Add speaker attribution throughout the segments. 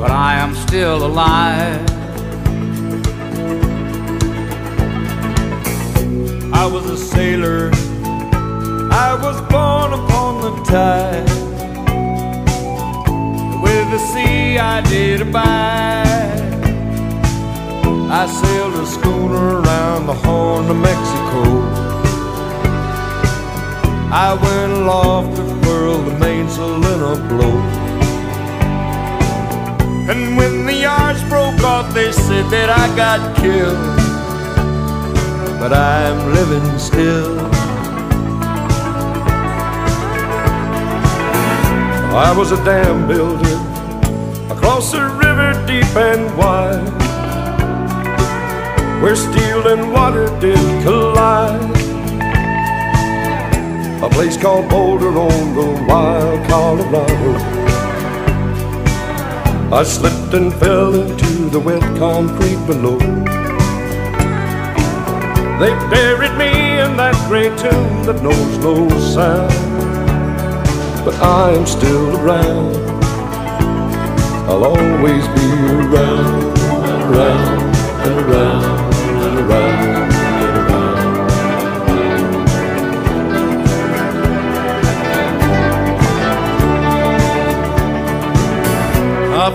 Speaker 1: but I am still alive.
Speaker 2: I was a sailor, I was born upon the tide. With the sea I did abide. I sailed a schooner around the Horn of Mexico. I went aloft to furl the mainsail in a blow. And when the yards broke off, they said that I got killed. But I'm living still. I was a dam builder across a river deep and wide, where steel and water did collide. A place called Boulder on the wild Colorado. I slipped and fell into the wet concrete below. They buried me in that gray tomb that knows no sound. But I am still around. I'll always be around around and around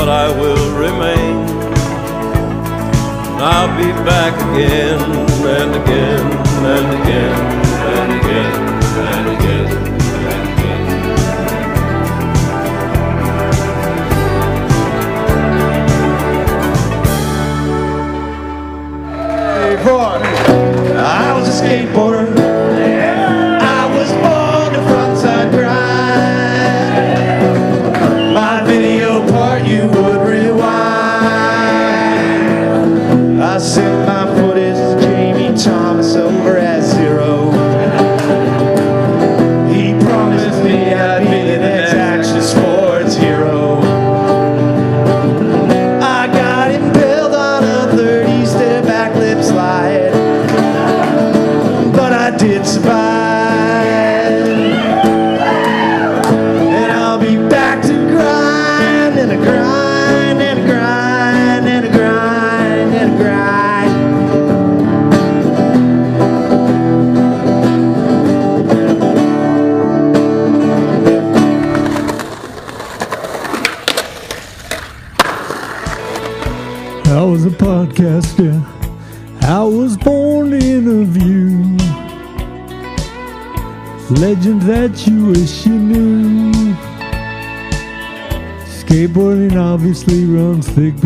Speaker 2: but I will remain. And I'll be back again and again and again and again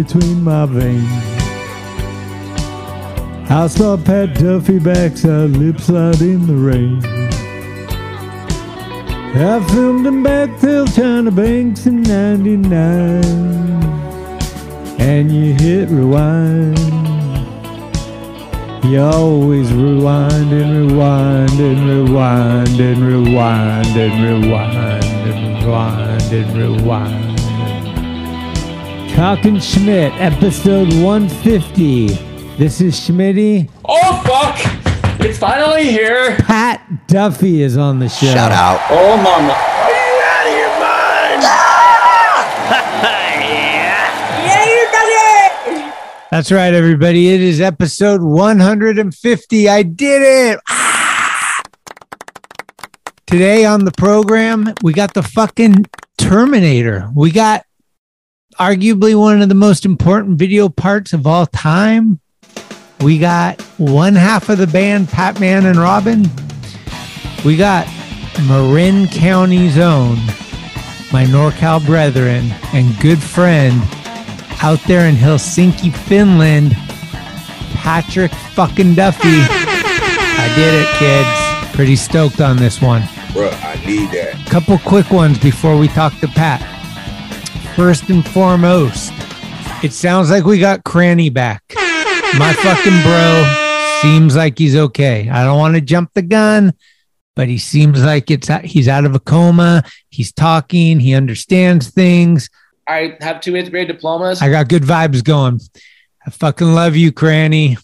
Speaker 3: between my veins. I saw Pat Duffy backside lip slide in the rain. I filmed him back till China Banks in 99 and you hit rewind. You always rewind and rewind and rewind and rewind and rewind and rewind and rewind. Cock and Schmidt, episode 150. This is Schmitty.
Speaker 4: Oh fuck! It's finally here.
Speaker 3: Pat Duffy is on the show.
Speaker 5: Shout out.
Speaker 4: Oh mama. Are you out of your mind? yeah. Yeah, you done it.
Speaker 3: That's right, everybody. It is episode 150. I did it. Ah! Today on the program, we got the fucking Terminator. We got arguably one of the most important video parts of all time. We got one half of the band, Pat Man and Robin. We got Marin County's own, my NorCal brethren and good friend out there in Helsinki, Finland, Patrick fucking Duffy. I did it, kids. Pretty stoked on this one.
Speaker 5: Bro, I need that.
Speaker 3: Couple quick ones before we talk to Pat. First and foremost, it sounds like we got Cranny back. My fucking bro seems like he's okay. I don't want to jump the gun, but he seems like it's he's out of a coma. He's talking. He understands things.
Speaker 4: I have two eighth grade diplomas.
Speaker 3: I got good vibes going. I fucking love you, Cranny.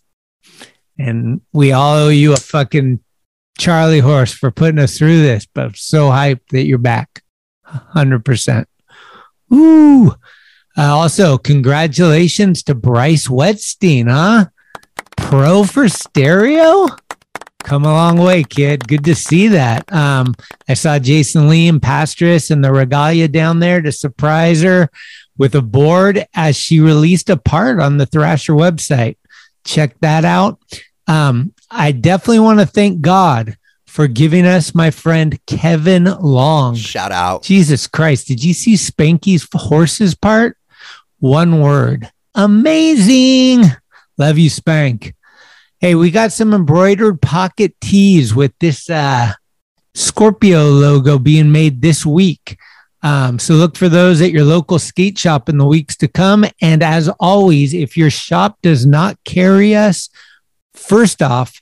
Speaker 3: And we all owe you a fucking Charlie horse for putting us through this, but I'm so hyped that you're back. 100%. Ooh. Uh, also, congratulations to Bryce Wettstein, huh? Pro for stereo? Come a long way, kid. Good to see that. Um, I saw Jason Lee and Pastras and the regalia down there to surprise her with a board as she released a part on the Thrasher website. Check that out. Um, I definitely want to thank God for giving us my friend Kevin Long.
Speaker 6: Shout out.
Speaker 3: Jesus Christ. Did you see Spanky's horses part? One word. Amazing. Love you, Spank. Hey, we got some embroidered pocket tees with this uh, Scorpio logo being made this week. Um, so look for those at your local skate shop in the weeks to come. And as always, if your shop does not carry us, first off,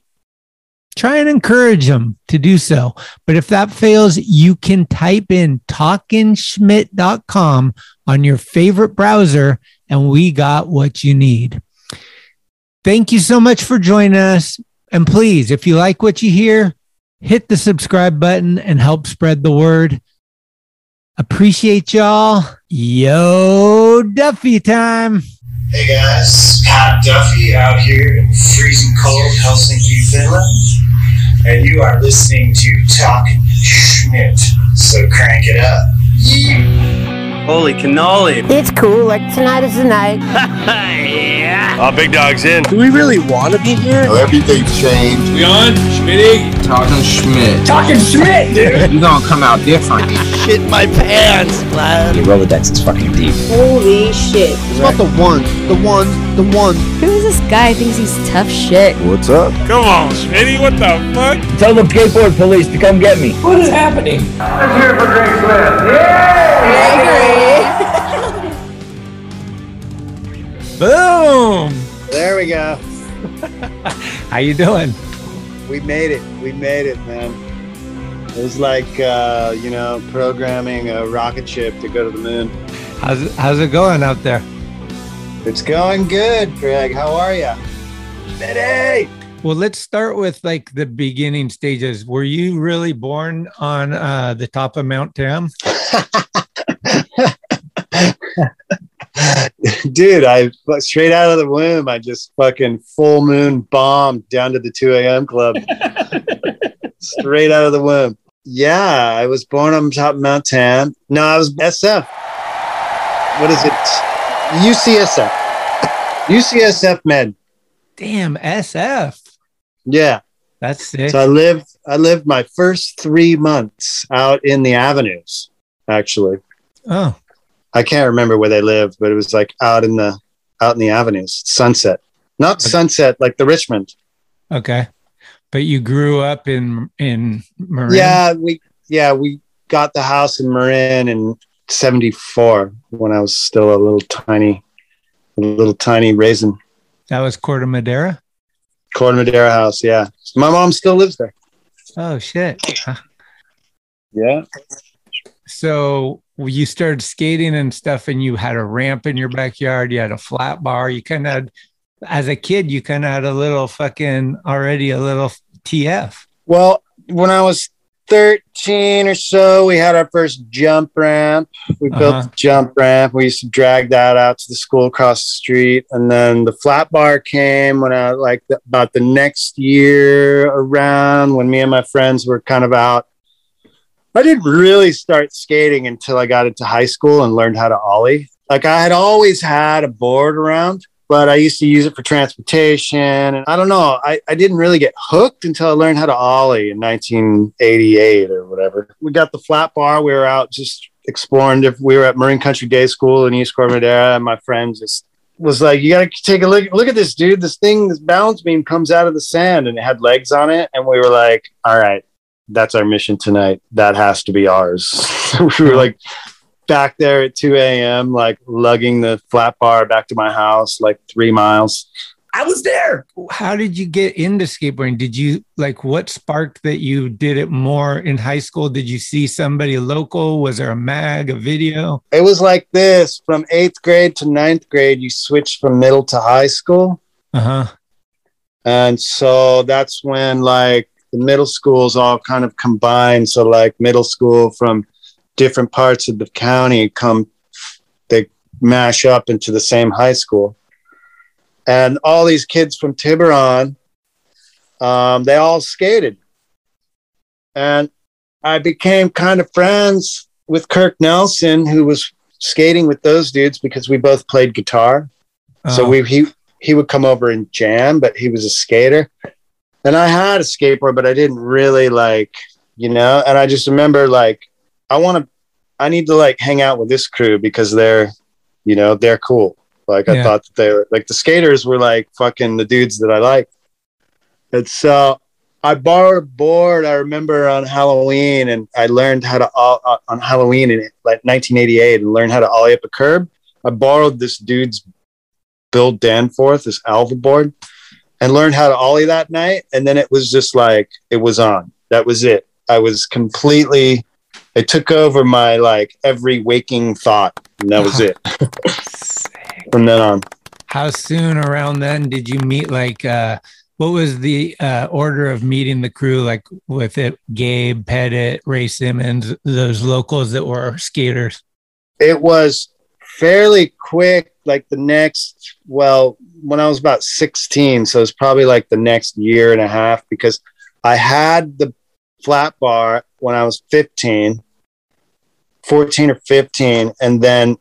Speaker 3: try and encourage them to do so. But if that fails, you can type in talkinschmidt.com on your favorite browser, and we got what you need. Thank you so much for joining us. And please, if you like what you hear, hit the subscribe button and help spread the word. Appreciate y'all. Yo, Duffy time.
Speaker 7: Hey guys, Pat Duffy out here in freezing cold Helsinki, Finland. And you are listening to Talking Schmidt. So crank it up.
Speaker 8: Holy cannoli.
Speaker 9: It's cool, like tonight is the night. yeah.
Speaker 8: Oh, big dog's in.
Speaker 6: Do we really want to be here?
Speaker 5: So everything's changed.
Speaker 4: We on? Schmitty?
Speaker 10: Talking Schmidt.
Speaker 4: Talking Schmidt, dude.
Speaker 10: You're gonna come out different.
Speaker 6: Shit my pants, lad.
Speaker 11: Your Rolodex is fucking deep.
Speaker 9: Holy shit.
Speaker 6: It's about the one. the one. the one.
Speaker 12: Who is this guy thinks he's tough shit?
Speaker 5: What's up?
Speaker 8: Come on, Schmitty, what the fuck?
Speaker 11: Tell the skateboard police to come get me.
Speaker 4: What is happening?
Speaker 1: Let's hear it for Greg Swift. Yeah!
Speaker 3: Boom.
Speaker 13: There we go.
Speaker 3: How you doing?
Speaker 13: We made it. We made it, man. It was like, uh, you know, programming a rocket ship to go to the moon.
Speaker 3: How's it, how's it going out there?
Speaker 13: It's going good, Greg. How are you? Steady.
Speaker 3: Well, let's start with like the beginning stages. Were you really born on uh, the top of Mount Tam?
Speaker 13: Dude, I straight out of the womb, I just fucking full moon bombed down to the 2 a.m. club. straight out of the womb. Yeah, I was born on top of Mount Tam. No, I was SF. What is it? UCSF. UCSF med.
Speaker 3: Damn, SF.
Speaker 13: Yeah.
Speaker 3: That's sick.
Speaker 13: So I lived I lived my first three months out in the avenues, actually.
Speaker 3: oh,
Speaker 13: I can't remember where they lived, but it was like out in the out in the avenues, sunset. Not sunset like the Richmond.
Speaker 3: okay. But you grew up in in Marin.
Speaker 13: Yeah, we yeah, we got the house in Marin in 74 when I was still a little tiny a little tiny raisin.
Speaker 3: That was Corte Madera.
Speaker 13: Corte Madera house, yeah. My mom still lives there.
Speaker 3: Oh shit. Huh.
Speaker 13: Yeah.
Speaker 3: So you started skating and stuff, and you had a ramp in your backyard. You had a flat bar. You kind of, had, as a kid, you kind of had a little fucking already a little TF.
Speaker 13: Well, when I was 13 or so, we had our first jump ramp. We built
Speaker 3: Uh-huh.
Speaker 13: a jump ramp. We used to drag that out to the school across the street. And then the flat bar came when I like the, about the next year around when me and my friends were kind of out. I didn't really start skating until I got into high school and learned how to ollie. Like I had always had a board around, but I used to use it for transportation. And I don't know, I, I didn't really get hooked until I learned how to Ollie in 1988 or whatever. We got the flat bar. We were out just exploring. We were at Marin Country Day School in East Corte Madera, and my friend just was like, "You got to take a look. Look at this, dude. This thing, this balance beam comes out of the sand, and it had legs on it." And we were like, "All right, that's our mission tonight. That has to be ours." we were like back there at 2 a.m., like lugging the flat bar back to my house, like three miles.
Speaker 4: I was there.
Speaker 3: How did you get into skateboarding? Did you like what sparked that you did it more in high school? Did you see somebody local? Was there a mag, a video?
Speaker 13: It was like this from eighth grade to ninth grade, you switched from middle to high school.
Speaker 3: Uh huh.
Speaker 13: And so that's when like the middle schools all kind of combined. So like middle school from different parts of the county come, they mash up into the same high school. And all these kids from Tiburon, um, they all skated. And I became kind of friends with Kirk Nelson, who was skating with those dudes because we both played guitar. So
Speaker 3: Oh.
Speaker 13: we he he would come over and jam, but he was a skater. And I had a skateboard, but I didn't really like, you know, and I just remember like I want to I need to like hang out with this crew because they're, you know, they're cool. Like I
Speaker 3: Yeah.
Speaker 13: thought that they were like the skaters were like fucking the dudes that I like. And so I borrowed a board. I remember on Halloween, and I learned how to uh, on Halloween in like 1988, and learned how to ollie up a curb. I borrowed this dude's Bill Danforth, this Alva board, and learned how to ollie that night. And then it was just like it was on. That was it. I was completely. It took over my like every waking thought, and that was it. From then on.
Speaker 3: How soon around then did you meet like uh what was the uh order of meeting the crew like with it Gabe, Pettit, Ray Simmons, those locals that were skaters?
Speaker 13: it was fairly quick like the next well when i was about 16 so it's probably like the next year and a half because i had the flat bar when i was 15 14 or 15 and then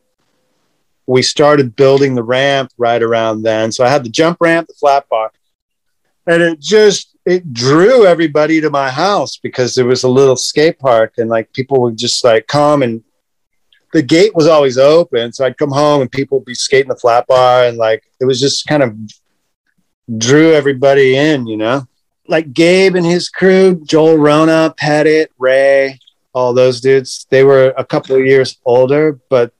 Speaker 13: we started building the ramp right around then. So i had the jump ramp the flat bar and it just it drew everybody to my house because there was a little skate park and like people would just like come and the gate was always open. So I'd come home and people would be skating the flat bar and like it was just kind of drew everybody in, you know? Like Gabe and his crew, Joel Rona, Pettit, Ray, all those dudes, they were a couple of years older, but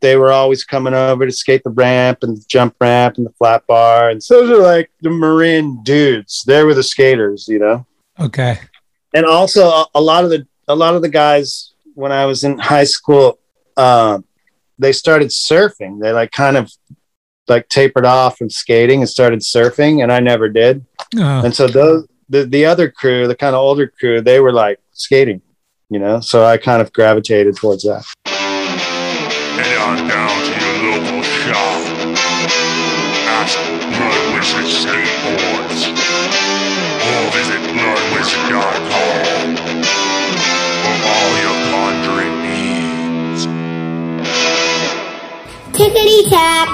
Speaker 13: they were always coming over to skate the ramp and the jump ramp and the flat bar. And so those are like the Marin dudes. They were the skaters, you know?
Speaker 3: Okay.
Speaker 13: and also a, a lot of the a lot of the guys when I was in high school, um, they started surfing. They like kind of like tapered off from skating and started surfing, and I never did.
Speaker 3: Oh.
Speaker 13: And so those the the other crew, the kind of older crew, they were like skating, you know. So I kind of gravitated towards that.
Speaker 14: Head on down to your local shop.
Speaker 9: Tickety tack.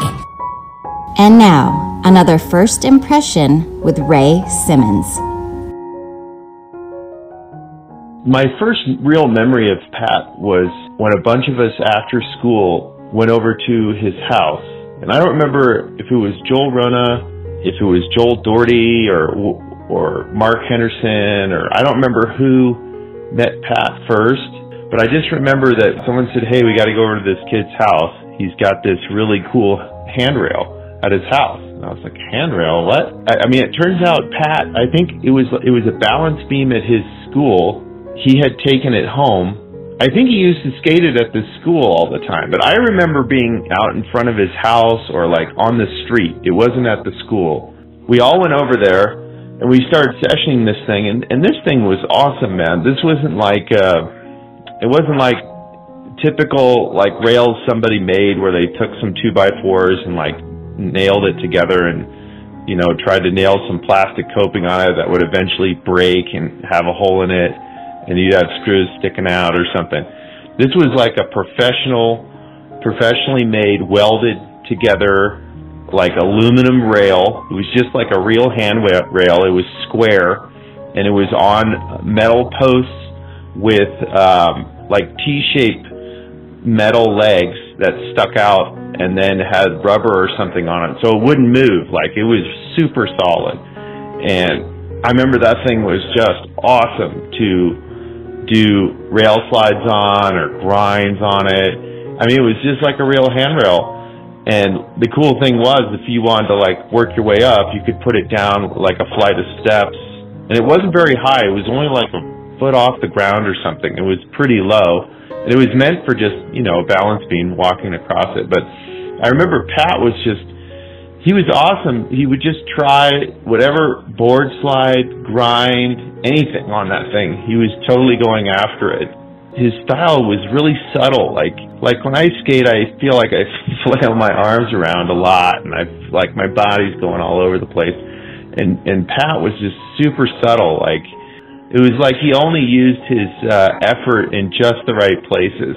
Speaker 12: And now, another first impression with Ray Simmons.
Speaker 15: My first real memory of Pat was when a bunch of us after school went over to his house. And I don't remember if it was Joel Rona, if it was Joel Doherty or or Mark Henderson or I don't remember who met Pat first, but I just remember that someone said, "Hey, we got to go over to this kid's house. He's got this really cool handrail at his house." And I was like, "Handrail? What?" I, I mean, it turns out Pat, I think it was it was a balance beam at his school. He had taken it home. I think he used to skate it at the school all the time, but I remember being out in front of his house or like on the street. It wasn't at the school. We all went over there and we started sessioning this thing and, and this thing was awesome, man. This wasn't like uh it wasn't like typical like rails somebody made where they took some two by fours and like nailed it together and you know tried to nail some plastic coping on it that would eventually break and have a hole in it and you'd have screws sticking out or something. This was like a professional professionally made, welded together like aluminum rail. It was just like a real hand rail. It was square and it was on metal posts with um, like T-shaped metal legs that stuck out and then had rubber or something on it. So it wouldn't move. Like it was super solid. And i remember that thing was just awesome to do rail slides on or grinds on it. I mean it was just like a real handrail. And the cool thing was if you wanted to like work your way up you could put it down like a flight of steps. And it wasn't very high. It was only like a foot off the ground or something. It was pretty low and it was meant for just you know a balance beam walking across it. But i remember pat was just he was awesome. He would just try whatever board slide grind anything on that thing. He was totally going after it. His style was really subtle. Like like when i skate i feel like i flail my arms around a lot and i like my body's going all over the place. And and pat was just super subtle. Like it was like he only used his uh, effort in just the right places.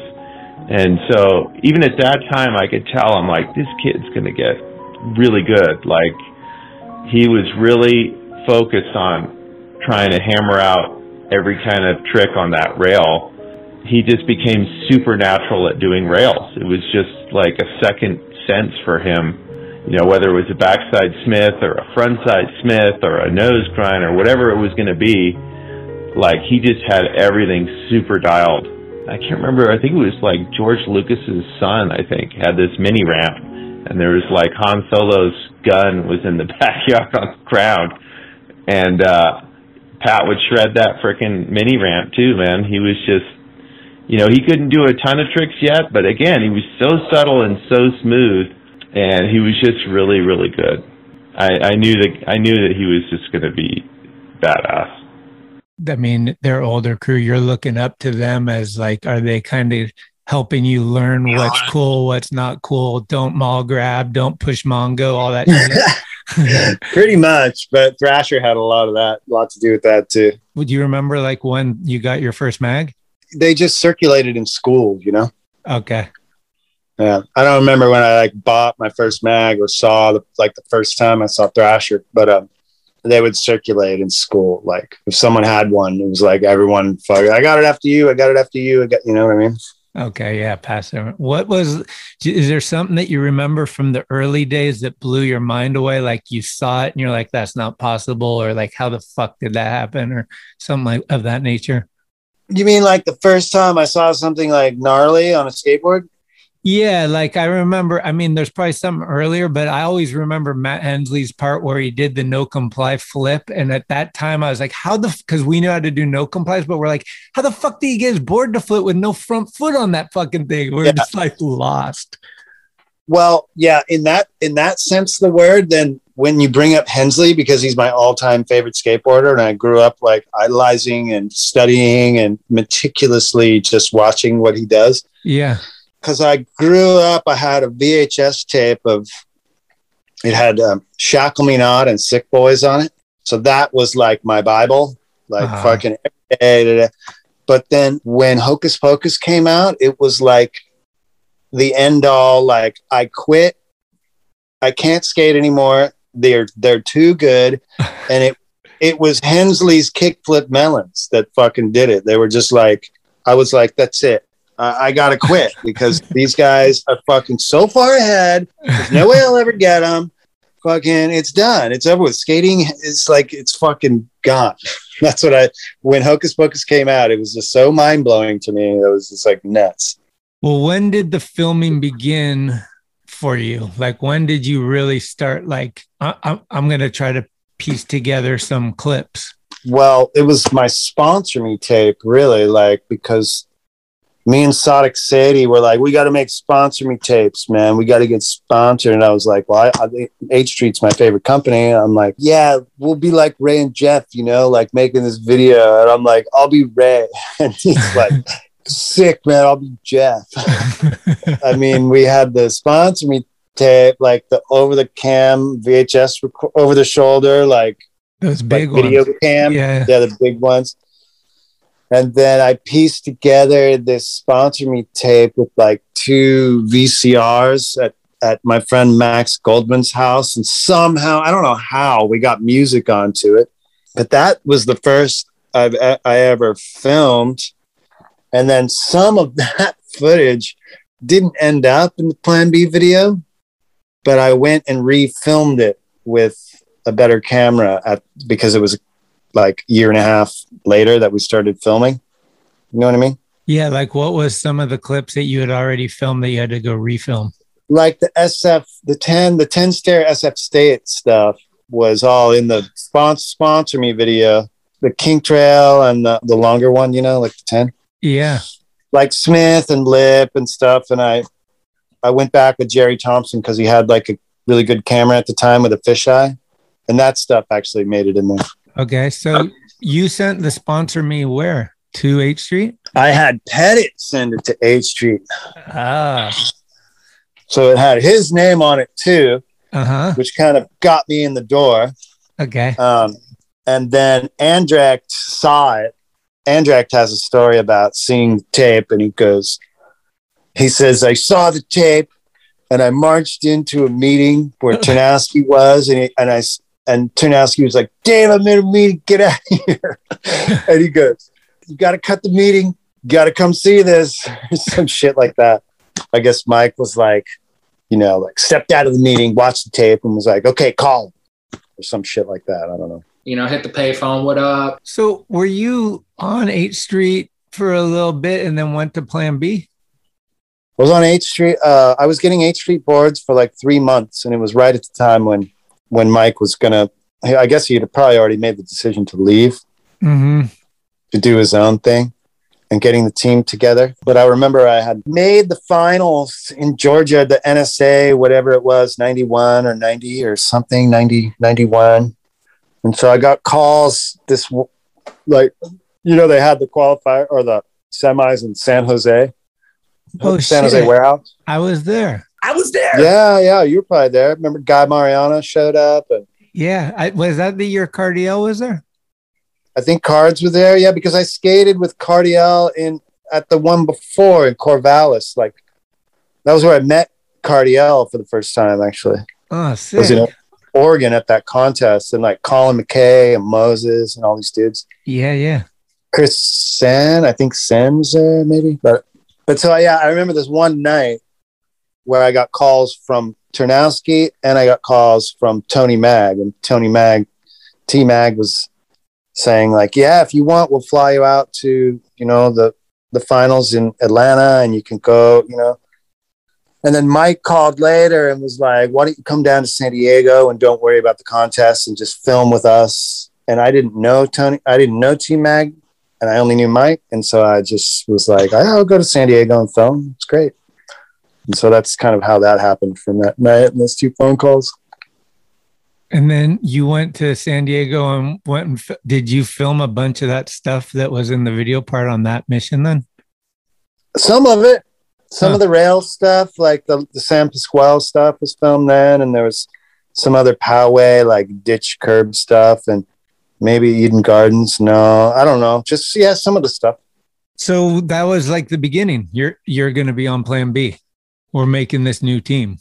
Speaker 15: And so even at that time, I could tell I'm like, this kid's going to get really good. Like he was really focused on trying to hammer out every kind of trick on that rail. He just became supernatural at doing rails. It was just like a second sense for him. You know, whether it was a backside Smith or a frontside Smith or a nose grind or whatever it was going to be, like he just had everything super dialed. I can't remember. I think it was like George Lucas's son. I think had this mini ramp, and there was like Han Solo's gun was in the backyard on the ground, and uh, Pat would shred that freaking mini ramp too. Man, he was just, you know, he couldn't do a ton of tricks yet, but again, he was so subtle and so smooth, and he was just really, really good. I, I knew that I knew that he was just going to be badass.
Speaker 3: I mean, their older crew, you're looking up to them as like, are they kind of helping you learn what's cool, what's not cool? Don't mall grab, don't push Mongo, all that.
Speaker 13: Pretty much, but Thrasher had a lot of that, a lot to do with that too.
Speaker 3: Would you remember like when you got your first mag?
Speaker 13: They just circulated in school, you know.
Speaker 3: Okay.
Speaker 13: Yeah, I don't remember when I like bought my first mag or saw the like the first time I saw Thrasher, but um, they would circulate in school. Like if someone had one, it was like everyone, fuck, I got it after you. I got it after you. I got, you know what I mean?
Speaker 3: Okay, yeah, pass it. What was? Is there something that you remember from the early days that blew your mind away? Like you saw it and you're like, "That's not possible," or like, "How the fuck did that happen?" or something like of that nature.
Speaker 13: You mean like the first time I saw something like gnarly on a skateboard?
Speaker 3: Yeah, like I remember. I mean, there's probably something earlier, but I always remember Matt Hensley's part where he did the no comply flip. And at that time, I was like, "How the?" Because we knew how to do no complies, but we're like, "How the fuck did he get his board to flip with no front foot on that fucking thing?" We're
Speaker 13: Yeah.
Speaker 3: just like lost.
Speaker 13: Well, yeah, in that in that sense the word, then when you bring up Hensley because he's my all-time favorite skateboarder and I grew up like idolizing and studying and meticulously just watching what he does.
Speaker 3: Yeah.
Speaker 13: Cuz I grew up I had a VHS tape of it had um, Shackle Me Not and Sick Boys on it. So that was like my bible, like
Speaker 3: Uh-huh.
Speaker 13: fucking every day, da, da. But then when Hocus Pocus came out, it was like the end all like I quit. I can't skate anymore. They're they're too good. And it it was Hensley's kickflip melons that fucking did it. They were just like I was like, that's it. I, I gotta quit because these guys are fucking so far ahead. There's no way I'll ever get them. Fucking, it's done. It's over with. Skating is like it's fucking gone. That's what I. When Hocus Pocus came out, it was just so mind blowing to me. It was just like nuts.
Speaker 3: Well, when did the filming begin for you? Like, when did you really start? Like, I, I, I'm going to try to piece together some clips.
Speaker 13: Well, it was my sponsor me tape, really, like because me and Sonic Sadie were like, we got to make sponsor me tapes, man. We got to get sponsored. And I was like, well, I, I, H Street's my favorite company. I'm like, yeah, we'll be like Ray and Jeff, you know, like making this video. And I'm like, I'll be Ray. And he's like, sick, man. I'll be Jeff. I mean, we had the sponsor me tape, like the over the cam VHS rec- over the shoulder, like
Speaker 3: Those big
Speaker 13: like video
Speaker 3: ones.
Speaker 13: cam.
Speaker 3: Yeah.
Speaker 13: yeah, the big ones. And then I pieced together this sponsor me tape with like two VCRs at, at my friend Max Goldman's house. And somehow, I don't know how, we got music onto it. But that was the first I've, I ever filmed. And then some of that footage didn't end up in the Plan B video, but I went and refilmed it with a better camera at because it was like year and a half later that we started filming. You know what I mean?
Speaker 3: Yeah, like what was some of the clips that you had already filmed that you had to go refilm?
Speaker 13: Like the SF, the 10, the 10 stair SF state stuff was all in the sponsor sponsor me video. The King Trail and the, the longer one, you know, like the 10.
Speaker 3: Yeah.
Speaker 13: Like Smith and Lip and stuff. And I I went back with Jerry Thompson because he had like a really good camera at the time with a fisheye. And that stuff actually made it in there.
Speaker 3: Okay. So you sent the sponsor me where? To H Street?
Speaker 13: I had Pettit send it to H Street.
Speaker 3: Ah.
Speaker 13: So it had his name on it too,
Speaker 3: Uh-huh.
Speaker 13: which kind of got me in the door.
Speaker 3: Okay.
Speaker 13: Um, and then Andract saw it. Andract has a story about seeing the tape, and he goes, he says, I saw the tape and I marched into a meeting where Ternasky was, and, he, and I and Ternasky was like, Dave, I'm in a meeting, get out of here. and he goes, You gotta cut the meeting, you gotta come see this, some shit like that. I guess Mike was like, you know, like stepped out of the meeting, watched the tape, and was like, Okay, call or some shit like that. I don't know.
Speaker 4: You know, hit the payphone. What up?
Speaker 3: So were you on H Street for a little bit and then went to Plan B?
Speaker 13: I was on H Street. Uh, I was getting H Street boards for like three months, and it was right at the time when when Mike was gonna. I guess he had probably already made the decision to leave
Speaker 3: Mm-hmm.
Speaker 13: to do his own thing and getting the team together. But I remember I had made the finals in Georgia, the NSA, whatever it was, 91 or 90 or something, 90, 91. And so I got calls this, like, you know, they had the qualifier or the semis in San Jose,
Speaker 3: Oh,
Speaker 13: San
Speaker 3: shit.
Speaker 13: Jose warehouse.
Speaker 3: I was there.
Speaker 4: I was there.
Speaker 13: Yeah, yeah, you were probably there. Remember Guy Mariano showed up and
Speaker 3: Yeah. I, was that the year Cardiel was there?
Speaker 13: I think Cards were there. Yeah, because I skated with Cardiel in at the one before in Corvallis. Like that was where I met Cardiel for the first time. Actually,
Speaker 3: Oh,
Speaker 13: I was in Oregon at that contest, and like Colin McKay and Moses and all these dudes.
Speaker 3: Yeah, yeah.
Speaker 13: Chris Senn, I think Senn was there maybe, but but so yeah, I remember this one night where I got calls from Ternasky and I got calls from Tony Mag, and Tony Mag, T Mag was saying like, yeah, if you want, we'll fly you out to you know the the finals in Atlanta, and you can go, you know. And then Mike called later and was like, "Why don't you come down to San Diego and don't worry about the contest and just film with us?" And I didn't know Tony, I didn't know T Mag, and I only knew Mike, and so I just was like, "I'll go to San Diego and film. It's great." And so that's kind of how that happened from that night and those two phone calls.
Speaker 3: And then you went to San Diego and went and fi- did you film a bunch of that stuff that was in the video part on that mission then?
Speaker 13: Some of it, some
Speaker 3: Huh.
Speaker 13: of the rail stuff, like the, the San Pasquale stuff, was filmed then, and there was some other Poway like ditch curb stuff, and maybe Eden Gardens. No, I don't know. Just yeah, some of the stuff.
Speaker 3: So that was like the beginning. You're you're going to be on Plan B. We're making this new team.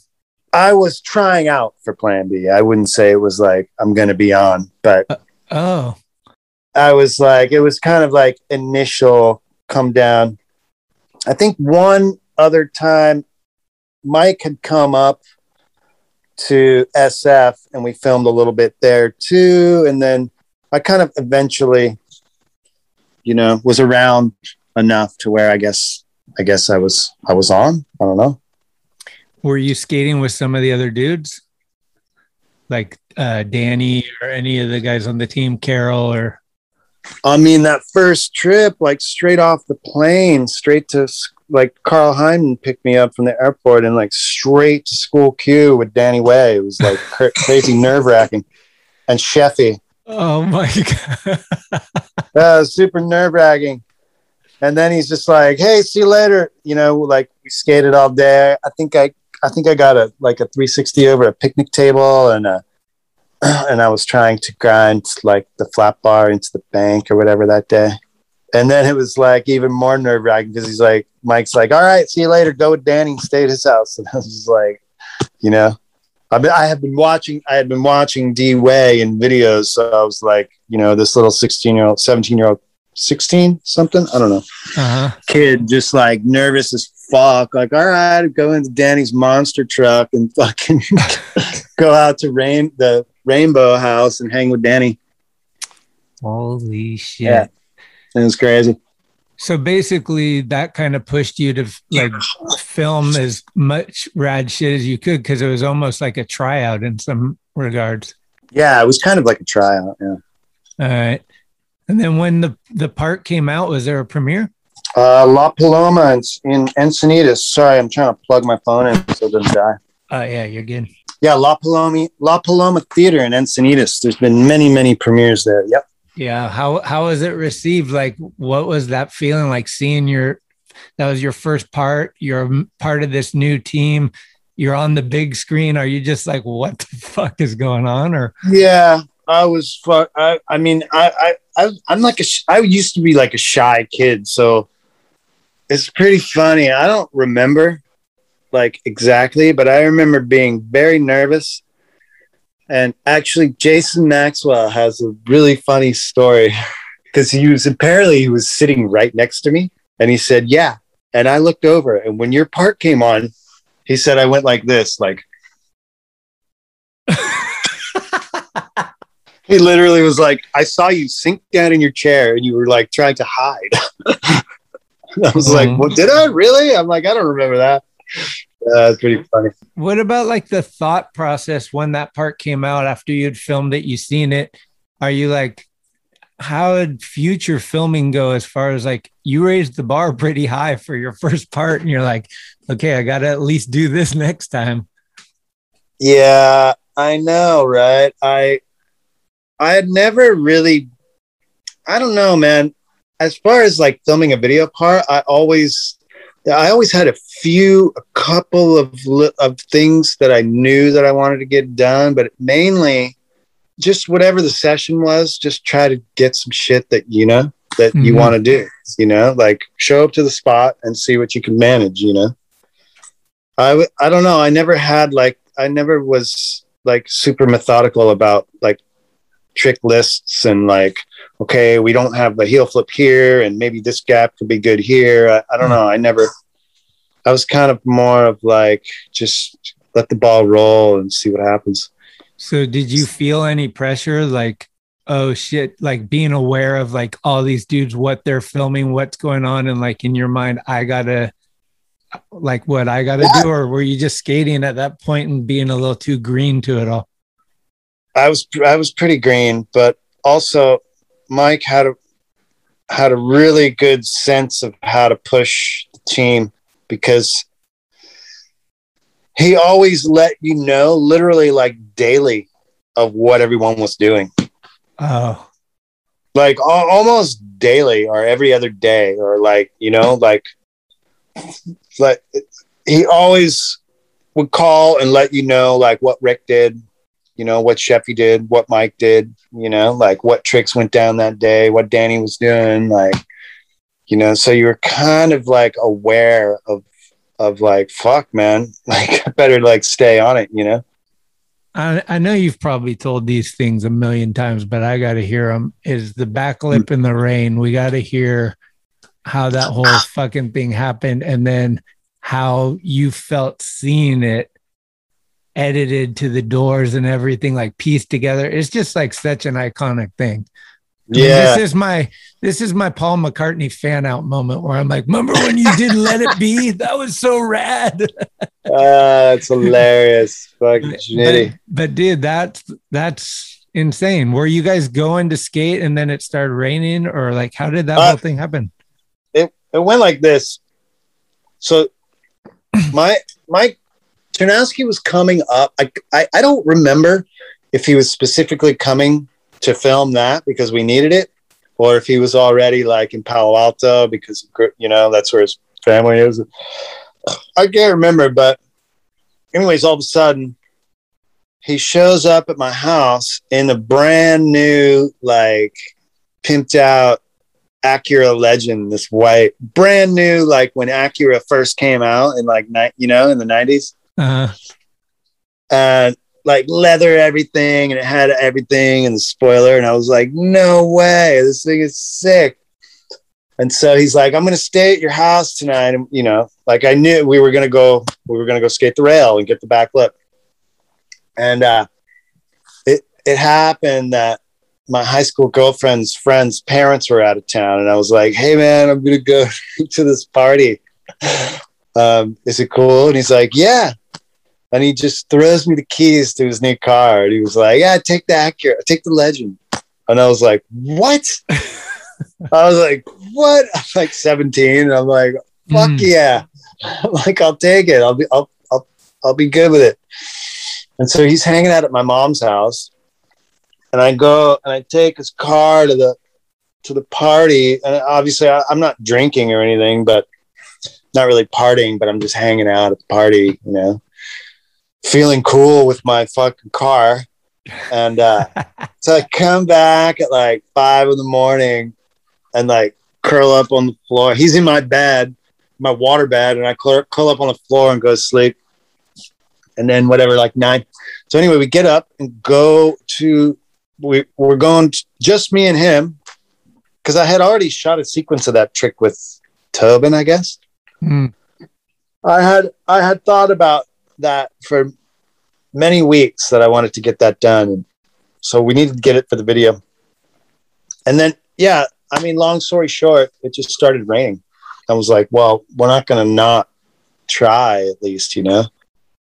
Speaker 13: I was trying out for Plan B. I wouldn't say it was like I'm going to be on, but uh,
Speaker 3: Oh,
Speaker 13: I was like, it was kind of like initial come down. I think one other time Mike had come up to SF and we filmed a little bit there too. And then I kind of eventually, you know, was around enough to where I guess, I guess I was, I was on. I don't know.
Speaker 3: Were you skating with some of the other dudes, like uh, Danny or any of the guys on the team, Carol or?
Speaker 13: I mean, that first trip, like straight off the plane, straight to like Carl Hyman picked me up from the airport and like straight to school queue with Danny Way. It was like cra- crazy nerve wracking. And Sheffy,
Speaker 3: Oh my god!
Speaker 13: uh, super nerve wracking. And then he's just like, "Hey, see you later." You know, like we skated all day. I think I, I think I got a like a 360 over a picnic table, and uh, and I was trying to grind like the flat bar into the bank or whatever that day. And then it was like even more nerve wracking because he's like, Mike's like, all right, see you later. Go with Danny, stay at his house. And I was just like, you know, I've been, I have been watching, I had been watching D Way in videos. So I was like, you know, this little 16 year old, 17 year old, 16 something, I don't know,
Speaker 3: Uh-huh.
Speaker 13: kid just like nervous as fuck. Like, all right, go into Danny's monster truck and fucking go out to rain the rainbow house and hang with Danny.
Speaker 3: Holy shit.
Speaker 13: Yeah. It was crazy.
Speaker 3: So basically, that kind of pushed you to like film as much rad shit as you could because it was almost like a tryout in some regards.
Speaker 13: Yeah, it was kind of like a tryout. Yeah.
Speaker 3: All right. And then when the the part came out, was there a premiere?
Speaker 13: Uh, La Paloma in, in Encinitas. Sorry, I'm trying to plug my phone in so it doesn't die.
Speaker 3: Oh yeah, you're good.
Speaker 13: Yeah, La Paloma, La Paloma Theater in Encinitas. There's been many, many premieres there. Yep.
Speaker 3: Yeah. How how was it received? Like, what was that feeling like seeing your that was your first part? You're part of this new team. You're on the big screen. Are you just like, what the fuck is going on? Or
Speaker 13: Yeah, I was. fu- I, I mean, I, I, I'm like a. I used to be like a shy kid, so it's pretty funny. I don't remember like exactly, but I remember being very nervous. And actually, Jason Maxwell has a really funny story because he was apparently he was sitting right next to me, and he said, "Yeah." And I looked over, and when your part came on, he said, "I went like this, like." He literally was like, I saw you sink down in your chair and you were like trying to hide. I was like, well, did I really? I'm like, I don't remember that. Uh, it's pretty funny.
Speaker 3: what about like the thought process when that part came out after you'd filmed it, you seen it? Are you like, how would future filming go as far as like you raised the bar pretty high for your first part and you're like, okay, I got to at least do this next time?
Speaker 13: Yeah, I know, right? I I had never really I don't know, man. As far as like filming a video part, I always I always had a few a couple of of things that I knew that I wanted to get done, but mainly just whatever the session was, just try to get some shit that you know that you
Speaker 3: Mhm.
Speaker 13: want to do, you know, like show up to the spot and see what you can manage, you know. I w- I don't know. I never had like I never was like super methodical about like trick lists and like okay we don't have the heel flip here and maybe this gap could be good here. I, I don't hmm. know. I never. I was kind of more of like just let the ball roll and see what happens.
Speaker 3: So did you feel any pressure like oh shit like being aware of like all these dudes what they're filming what's going on and like in your mind I got to like what I got to do or were you just skating at that point and being a little too green to it all?
Speaker 13: I was I was pretty green, but also Mike had a had a really good sense of how to push the team because he always let you know literally like daily of what everyone was doing.
Speaker 3: Oh.
Speaker 13: Like al- almost daily or every other day or like, you know, like like he always would call and let you know like what Rick did, you know, what Sheffy did, what Mike did, you know, like what tricks went down that day, what Danny was doing, like, you know, so you were kind of like aware of, of like, fuck, man, like, I better like stay on it, you know?
Speaker 3: I, I know you've probably told these things a million times, but I got to hear them. Is the backlip hmm. in the rain? We got to hear how that whole ah. fucking thing happened, and then how you felt seeing it edited to the doors and everything, like pieced together. It's just like such an iconic thing. I mean,
Speaker 13: Yeah.
Speaker 3: this is my this is my Paul McCartney fan out moment where I'm like, remember when you did Let It Be? That was so rad.
Speaker 13: Uh, it's hilarious. Fucking.
Speaker 3: But, but dude, that's that's insane. Were you guys going to skate and then it started raining, or like how did that
Speaker 13: Uh,
Speaker 3: whole thing happen?
Speaker 13: it it went like this. So my my Ternasky was coming up. I, I, I don't remember if he was specifically coming to film that because we needed it, or if he was already like in Palo Alto because you know that's where his family is. I can't remember, but anyways, all of a sudden he shows up at my house in a brand new like pimped out Acura Legend, this white, brand new, like when Acura first came out in like, ni- you know, in the 90s
Speaker 3: uh-huh.
Speaker 13: and like leather everything, and it had everything and the spoiler. And I was like, no way, this thing is sick. And so he's like, I'm gonna stay at your house tonight. And you know, like I knew we were gonna go, we were gonna go skate the rail and get the back lip. And uh, it it happened that my high school girlfriend's friend's parents were out of town, and I was like, "Hey, man, I'm gonna go to this party. Um, is it cool?" And he's like, "Yeah." And he just throws me the keys to his new car, and he was like, "Yeah, take the Acura, take the Legend." And I was like, "What?" I was like, "What?" I'm like 17, and I'm like, "Fuck
Speaker 3: Mm.
Speaker 13: yeah!" I'm like, "I'll take it. I'll be, I'll, I'll, I'll be good with it." And so he's hanging out at my mom's house, and I go and I take his car to the to the party, and obviously I, I'm not drinking or anything, but not really partying, but I'm just hanging out at the party, you know, feeling cool with my fucking car. And uh, so I come back at like five in the morning and like curl up on the floor. He's in my bed, my water bed, and I curl, curl up on the floor and go to sleep. And then whatever, like nine. So anyway, we get up and go to we we're going t- just me and him because I had already shot a sequence of that trick with Tobin, I guess.
Speaker 3: mm,
Speaker 13: I had I had thought about that for many weeks that I wanted to get that done, so we needed to get it for the video. And then, yeah, I mean, long story short, it just started raining. I was like, well, we're not going to not try at least, you know.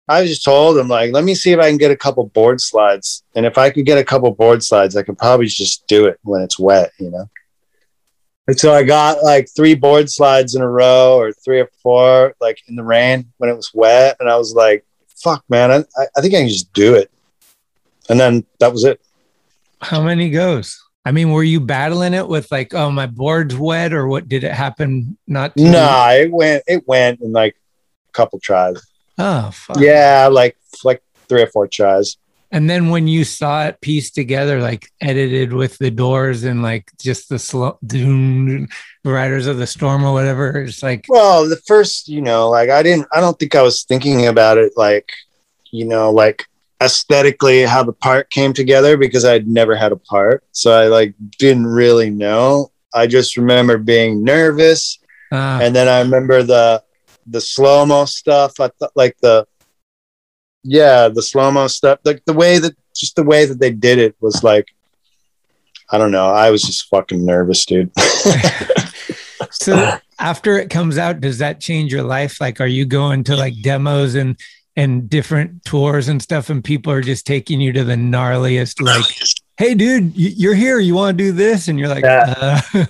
Speaker 13: I just told him like, let me see if I can get a couple board slides, and if I could get a couple board slides, I could probably just do it when it's wet, you know. And so I got like three board slides in a row or three or four, like in the rain when it was wet. And I was like, fuck, man, I, I think I can just do it. And then that was it.
Speaker 3: how many goes? I mean, were you battling it with like, oh, my board's wet, or what? Did it happen? Not too-
Speaker 13: Nah, it went, it went in like a couple tries.
Speaker 3: Oh, fuck.
Speaker 13: Yeah, like, like three or four tries.
Speaker 3: And then when you saw it pieced together, like edited with the doors and like just the slow doom, Riders of the Storm or whatever, it's like,
Speaker 13: Well, the first, you know, like I didn't, I don't think I was thinking about it like, you know, like aesthetically how the part came together because I'd never had a part. So I like didn't really know. I just remember being nervous.
Speaker 3: uh,
Speaker 13: And then I remember the, the slow mo stuff. I thought like the, yeah, the slow mo stuff, like the way that, just the way that they did it was like, I don't know. I was just fucking nervous, dude.
Speaker 3: so after it comes out, does that change your life? Like, are you going to like demos and and different tours and stuff, and people are just taking you to the gnarliest, like, hey, dude, you're here. You want to do this? And you're like, uh,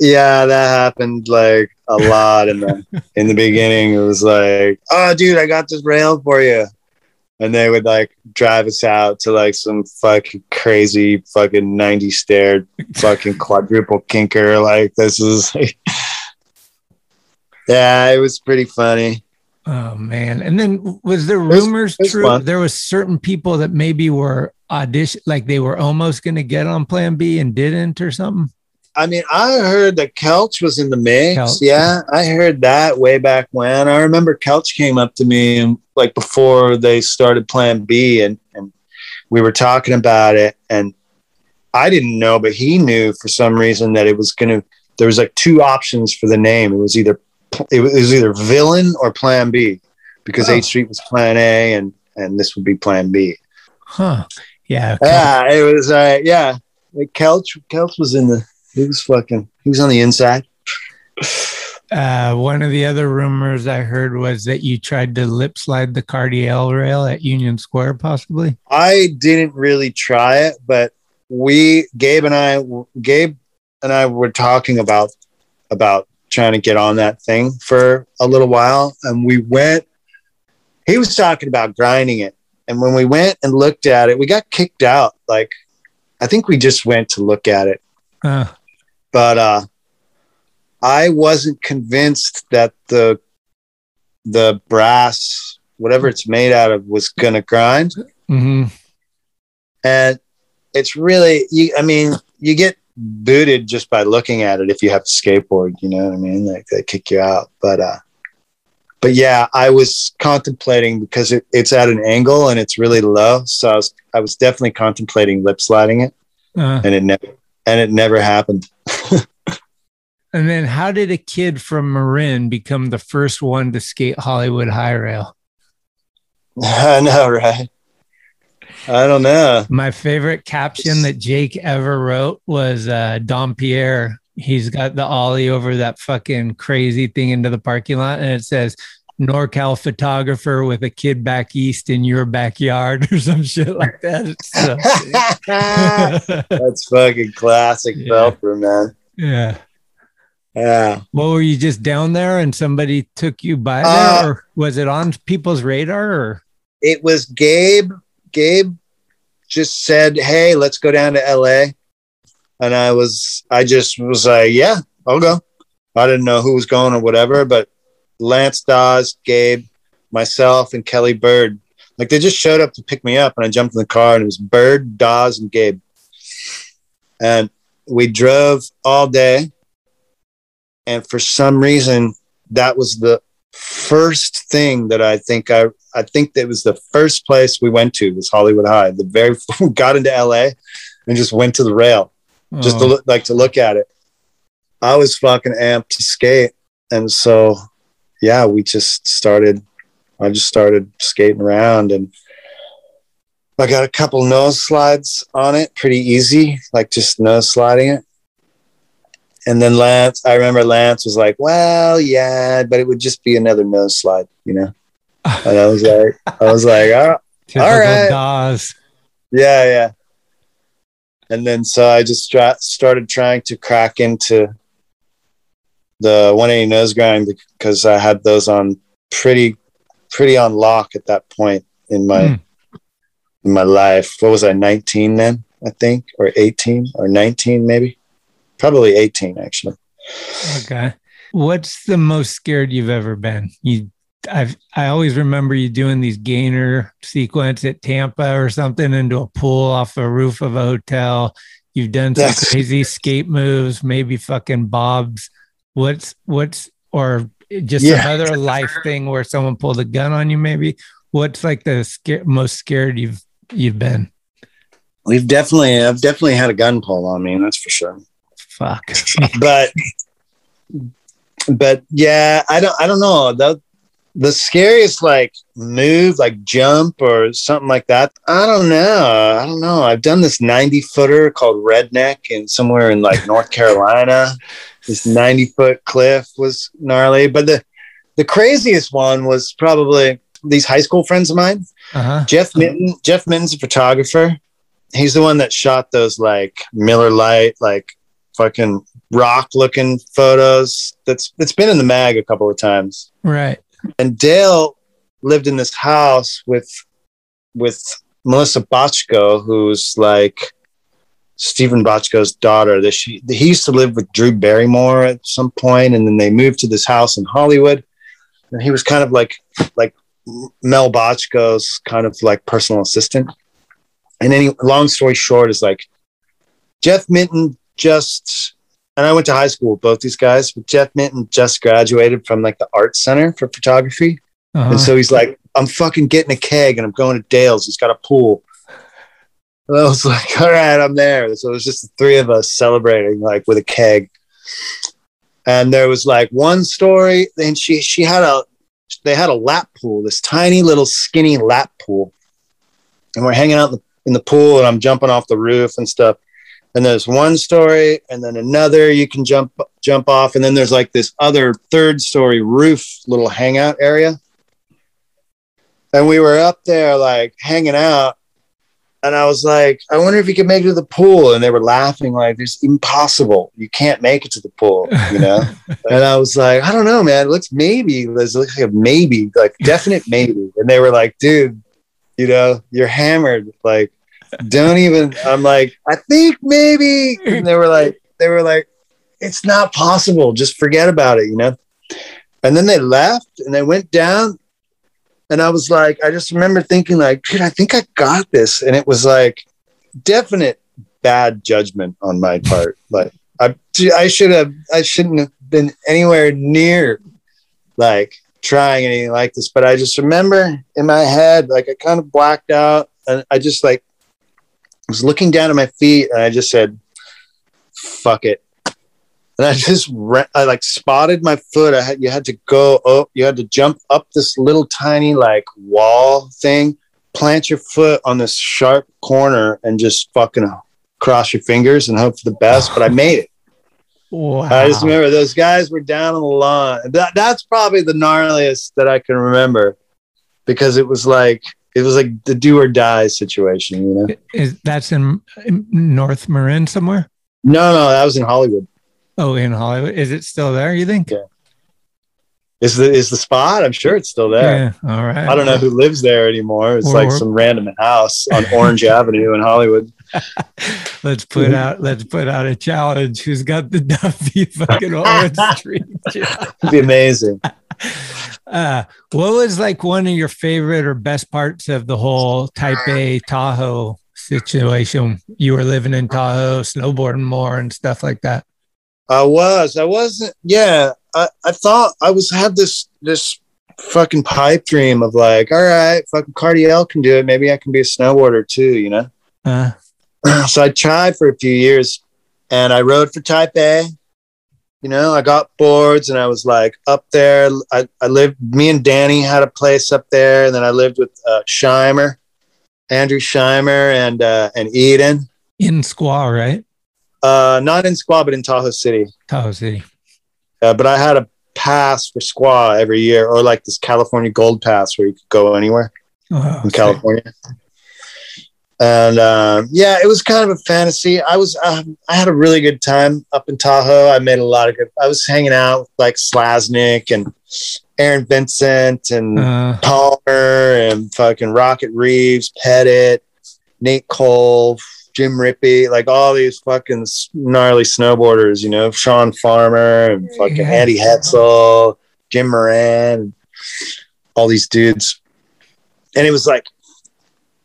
Speaker 13: Yeah, that happened like a lot in the in the beginning. It was like, oh, dude, I got this rail for you, and they would like drive us out to like some fucking crazy fucking ninety stair fucking quadruple kinker. Like this is, like, yeah, it was pretty funny.
Speaker 3: Oh man! And then was there
Speaker 13: was-
Speaker 3: rumors
Speaker 13: it was
Speaker 3: true?
Speaker 13: fun.
Speaker 3: There was certain people that maybe were audition, like they were almost going to get on Plan B and didn't, or something.
Speaker 13: I mean, I heard that Kelch was in the mix.
Speaker 3: Kelch.
Speaker 13: Yeah, I heard that way back when. I remember Kelch came up to me and like before they started Plan B, and and we were talking about it, and I didn't know, but he knew for some reason that it was gonna. There was like two options for the name. It was either it was, either Villain or Plan B, because
Speaker 3: Oh.
Speaker 13: H Street was Plan A, and and this would be Plan B.
Speaker 3: Huh? Yeah.
Speaker 13: Yeah, it was. Uh, yeah, like Kelch. Kelch was in the. He was fucking. He was on the inside.
Speaker 3: Uh, one of the other rumors I heard was that you tried to lip slide the Cardiel rail at Union Square, possibly.
Speaker 13: I didn't really try it, but we, Gabe and I, Gabe and I were talking about about trying to get on that thing for a little while, and we went. He was talking about grinding it, and when we went and looked at it, we got kicked out. Like, I think we just went to look at it,
Speaker 3: Uh,
Speaker 13: but uh, I wasn't convinced that the the brass, whatever it's made out of, was gonna grind
Speaker 3: mhm.
Speaker 13: and it's really you i mean you get booted just by looking at it if you have a skateboard, you know what I mean? Like they kick you out. But uh but yeah, I was contemplating because it, it's at an angle and it's really low. So I was I was definitely contemplating lip sliding it
Speaker 3: Uh,
Speaker 13: and it never and it never happened.
Speaker 3: and then how did a kid from Marin become the first one to skate Hollywood high rail?
Speaker 13: I know, right? I don't know.
Speaker 3: My favorite caption that Jake ever wrote was uh, Dom Pierre. He's got the ollie over that fucking crazy thing into the parking lot, and it says NorCal photographer with a kid back east in your backyard or some shit like that. So.
Speaker 13: That's fucking classic
Speaker 3: Yeah.
Speaker 13: Phelper, man.
Speaker 3: yeah.
Speaker 13: Yeah.
Speaker 3: Well, were you just down there and somebody took you by there,
Speaker 13: Uh,
Speaker 3: or was it on people's radar? Or
Speaker 13: It was Gabe. Gabe just said, Hey, let's go down to LA. And I was, I just was like, Yeah, I'll go. I didn't know who was going or whatever, but Lance Dawes, Gabe, myself, and Kelly Bird, like they just showed up to pick me up. And I jumped in the car and it was Bird, Dawes, and Gabe. And we drove all day. And for some reason, that was the first thing that I think I I think that was the first place we went to was Hollywood High. The very we got into LA and just went to the rail just to
Speaker 3: Oh,
Speaker 13: look like to look at it. I was fucking amped to skate, and so yeah, we just started. I just started skating around, and I got a couple nose slides on it, pretty easy, like just nose sliding it. And then Lance, I remember Lance was like, "Well, yeah, but it would just be another nose slide, you know." And I was like, "I was like, oh, all right, yeah, yeah. And then so I just started trying to crack into the 180 nose grind because I had those on pretty, pretty on lock at that point in my
Speaker 3: Hmm.
Speaker 13: in my life. What was I, 19 then? I think, or 18 or 19 maybe, probably 18 actually.
Speaker 3: Okay. What's the most scared you've ever been? You, I've, I always remember you doing these gainer sequence at Tampa or something into a pool off a roof of a hotel. You've done some
Speaker 13: Yes.
Speaker 3: crazy skate moves, maybe fucking bobs. What's, what's, or just
Speaker 13: Yeah.
Speaker 3: some other life thing where someone pulled a gun on you, maybe? What's like the sca- most scared you've, you've been?
Speaker 13: We've definitely, I've definitely had a gun pull on me, that's for sure.
Speaker 3: Fuck.
Speaker 13: but but yeah i don't i don't know the the scariest like move like jump or something like that i don't know i don't know i've done this 90 footer called redneck in somewhere in like north carolina this 90 foot cliff was gnarly but the the craziest one was probably these high school friends of mine
Speaker 3: Uh-huh.
Speaker 13: Jeff Minton, Jeff Minton's a photographer. He's the one that shot those like Miller Lite, like fucking rock looking photos. That's it's been in the mag a couple of times.
Speaker 3: Right.
Speaker 13: And Dale lived in this house with with Melissa Bochco, who's like Steven Bochco's daughter. That she he used to live with Drew Barrymore at some point, and then they moved to this house in Hollywood. And he was kind of like like Mel Bochco's kind of like personal assistant. And any long story short is like Jeff Minton just and I went to high school with both these guys, but Jeff Minton just graduated from like the art center for photography.
Speaker 3: Uh-huh.
Speaker 13: And so he's like, I'm fucking getting a keg and I'm going to Dale's. He's got a pool. And I was like, all right, I'm there. So it was just the three of us celebrating like with a keg. And there was like one story, and she she had a they had a lap pool, this tiny little skinny lap pool. And we're hanging out in the, in the pool and I'm jumping off the roof and stuff. And there's one story and then another you can jump jump off. And then there's like this other third story roof little hangout area. And we were up there like hanging out. And I was like, I wonder if you could make it to the pool. And they were laughing like, it's impossible. You can't make it to the pool, you know? and I was like, I don't know, man. It looks maybe. It looks like a maybe, like definite maybe. And they were like, dude, you know, you're hammered. Like, don't even. I'm like, I think maybe. And they were like, they were like, it's not possible. Just forget about it, you know? And then they left and they went down. And I was like, I just remember thinking, like, dude, I think I got this. And it was like definite bad judgment on my part. Like I, I should have, I shouldn't have been anywhere near like trying anything like this. But I just remember in my head, like I kind of blacked out, and I just like was looking down at my feet, and I just said, "Fuck it." And I just, re- I like spotted my foot. I had, you had to go, oh, you had to jump up this little tiny like wall thing, plant your foot on this sharp corner, and just fucking cross your fingers and hope for the best. But I made it.
Speaker 3: Wow.
Speaker 13: I just remember those guys were down on the lawn. That, that's probably the gnarliest that I can remember because it was like it was like the do or die situation, you know.
Speaker 3: Is that's in, in North Marin somewhere?
Speaker 13: No, no, that was in Hollywood.
Speaker 3: Oh, in Hollywood. Is it still there? You think?
Speaker 13: Yeah. Is the is the spot? I'm sure it's still there.
Speaker 3: Yeah. All right.
Speaker 13: I don't know who lives there anymore. It's
Speaker 3: Or-
Speaker 13: like some random house on Orange Avenue in Hollywood.
Speaker 3: Let's put out. Let's put out a challenge. Who's got the Duffy fucking Orange Street?
Speaker 13: It'd be amazing.
Speaker 3: Uh, what was like one of your favorite or best parts of the whole Taipei Tahoe situation? You were living in Tahoe, snowboarding more and stuff like that.
Speaker 13: I was. I wasn't. Yeah. I, I thought I was had this this fucking pipe dream of like, all right, fucking Cardiel can do it. Maybe I can be a snowboarder too. You know.
Speaker 3: Uh,
Speaker 13: so I tried for a few years, and I rode for Taipei. You know, I got boards, and I was like up there. I, I lived. Me and Danny had a place up there, and then I lived with uh, Scheimer, Andrew Scheimer, and uh, and Eden.
Speaker 3: in Squaw, right?
Speaker 13: Uh, not in Squaw, but in Tahoe City.
Speaker 3: Tahoe City.
Speaker 13: Uh, but I had a pass for Squaw every year, or like this California Gold Pass where you could go anywhere
Speaker 3: Oh,
Speaker 13: in California. And um, yeah, it was kind of a fantasy. I was, um, I had a really good time up in Tahoe. I made a lot of good. I was hanging out with like Salasnek and Aaron Vincent and
Speaker 3: Uh,
Speaker 13: Palmer and fucking Rocket Reeves, Pettit, Nate Cole, Jim Rippey, like all these fucking s- gnarly snowboarders, you know, Shawn Farmer and fucking
Speaker 3: Yeah.
Speaker 13: Andy Hetzel, Jim Moran, all these dudes. And it was like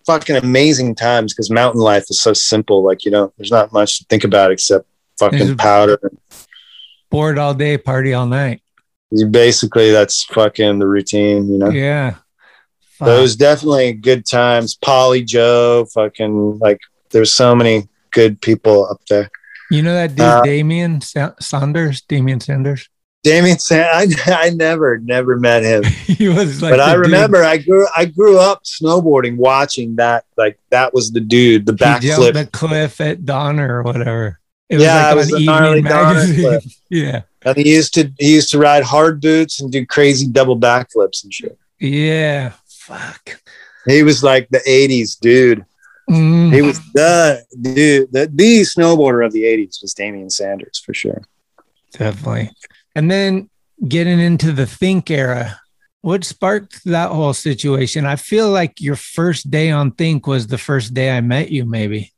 Speaker 13: fucking amazing times because mountain life is so simple. Like, you know, there's not much to think about except fucking powder.
Speaker 3: board all day, party all night.
Speaker 13: You basically, that's fucking the routine, you know?
Speaker 3: Yeah. Fuck.
Speaker 13: Those definitely good times. Polly Joe, fucking like there's so many good people up there.
Speaker 3: You know that dude,
Speaker 13: Uh,
Speaker 3: Damian Sa- Saunders? Damian Sanders?
Speaker 13: Damian San I, I never, never met him.
Speaker 3: he was like,
Speaker 13: but I
Speaker 3: the dude-
Speaker 13: remember I grew I grew up snowboarding watching that. Like that was the dude, the backflip.
Speaker 3: the cliff at Donner or whatever. It
Speaker 13: Yeah, it was
Speaker 3: on
Speaker 13: the gnarly Donner
Speaker 3: magazine.
Speaker 13: cliff.
Speaker 3: yeah.
Speaker 13: And he used to he used to ride hard boots and do crazy double backflips and shit.
Speaker 3: Yeah. Fuck.
Speaker 13: He was like the 80s dude.
Speaker 3: Mm.
Speaker 13: He was the dude, the, the snowboarder of the 80s was Damian Sanders for sure.
Speaker 3: Definitely. And then getting into the Think era, what sparked that whole situation? I feel like your first day on Think was the first day I met you, maybe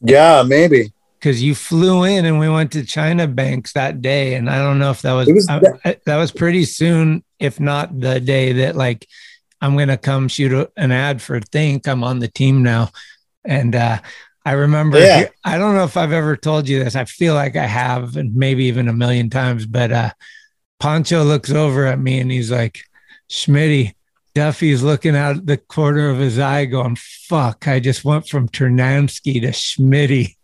Speaker 13: Yeah, maybe.
Speaker 3: because you flew in and we went to China Banks that day. And I don't know if that was,
Speaker 13: was
Speaker 3: I-
Speaker 13: that-
Speaker 3: I- that was pretty soon, if not the day that like I'm going to come shoot a, an ad for Think. I'm on the team now. And, uh, I remember,
Speaker 13: Yeah.
Speaker 3: I don't know if I've ever told you this. I feel like I have, and maybe even a million times, but, uh, Poncho looks over at me and he's like, Schmitty, Duffy's looking out the corner of his eye going, fuck, I just went from Ternasky to Schmitty.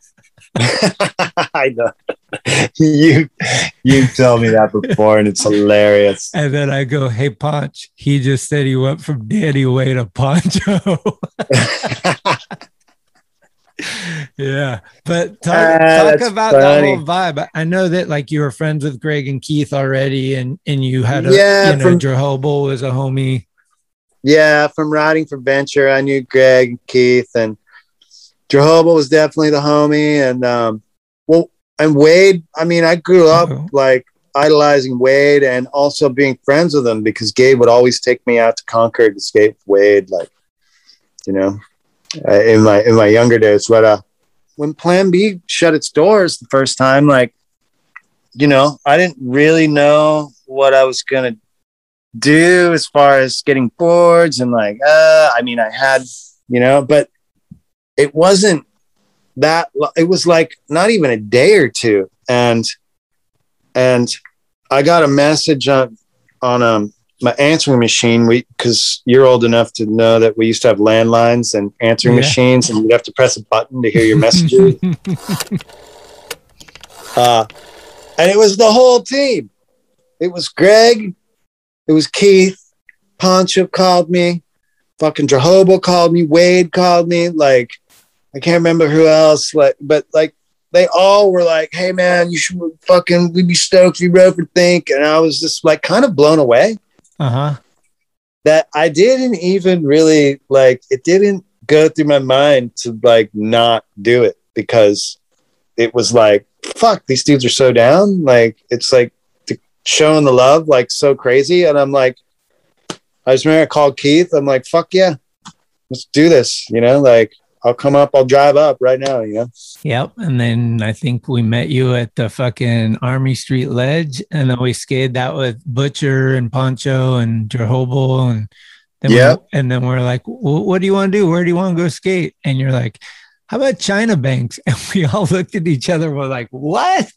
Speaker 13: I know. you you tell me that before and it's hilarious.
Speaker 3: And then I go, hey, Ponch, he just said he went from Danny Way to Poncho. yeah. But talk,
Speaker 13: Ah,
Speaker 3: talk about
Speaker 13: funny.
Speaker 3: that whole vibe. I know that like you were friends with Greg and Keith already, and, and you had a,
Speaker 13: Yeah,
Speaker 3: you know,
Speaker 13: from-
Speaker 3: was a homie.
Speaker 13: Yeah, from riding for Venture, I knew Greg and Keith and Jehovah was definitely the homie. And um well and Wade, I mean, I grew up
Speaker 3: Uh-oh.
Speaker 13: like idolizing Wade and also being friends with him because Gabe would always take me out to Concord to skate with Wade, like you know, uh, in my in my younger days. But uh when Plan B shut its doors the first time, like you know, I didn't really know what I was gonna do as far as getting boards and like uh I mean I had you know but it wasn't that it was like not even a day or two, and and I got a message on on um my answering machine. We because you're old enough to know that we used to have landlines and answering
Speaker 3: Yeah.
Speaker 13: machines, and you'd have to press a button to hear your messages. uh, and it was the whole team. It was Greg, it was Keith, Poncho called me, fucking jehovah called me, Wade called me, like I can't remember who else, like, but like they all were like, "Hey man, you should fucking we'd be stoked if you wrote for Think," and I was just like kind of blown away.
Speaker 3: Uh huh.
Speaker 13: that I didn't even really like it didn't go through my mind to like not do it because it was like fuck these dudes are so down. Like it's like showing the love like so crazy. And I'm like I just remember I called Keith. I'm like fuck yeah let's do this you know like I'll come up I'll drive up right now you know
Speaker 3: Yep. And then I think we met you at the fucking Army Street Ledge, and then we skated that with Butcher and Poncho and Jehobo, and then we- and then we're like, "What do you want to do? Where do you want to go skate?" And you're like, "How about China Banks?" And we all looked at each other. We're like, "What?"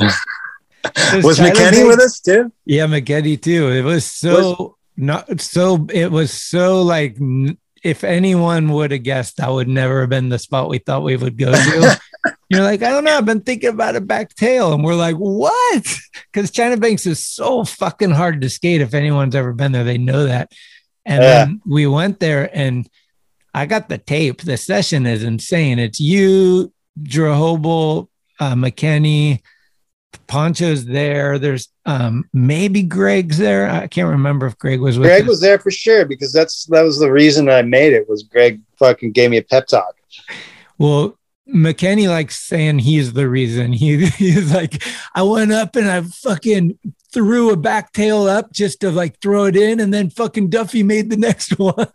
Speaker 13: Was
Speaker 3: China
Speaker 13: McKenney
Speaker 3: Banks-
Speaker 13: with us too
Speaker 3: Yeah, McGetty too. It was so not so. It was so like n- if anyone would have guessed, that would never have been the spot we thought we would go to. You're like, I don't know. I've been thinking about a back tail, and we're like, what? Because China Banks is so fucking hard to skate. If anyone's ever been there, they know that. And
Speaker 13: Yeah.
Speaker 3: then we went there, and I got the tape. The session is insane. It's you, Drehobl, uh, McKenney, Poncho's there. There's um maybe Greg's there. I can't remember if Greg was with
Speaker 13: Greg
Speaker 3: us.
Speaker 13: was there for sure because that's that was the reason I made it was Greg fucking gave me a pep talk
Speaker 3: Well, McKenney likes saying he's the reason. He he's like, I went up and I fucking threw a back tail up just to like throw it in, and then fucking Duffy made the next one.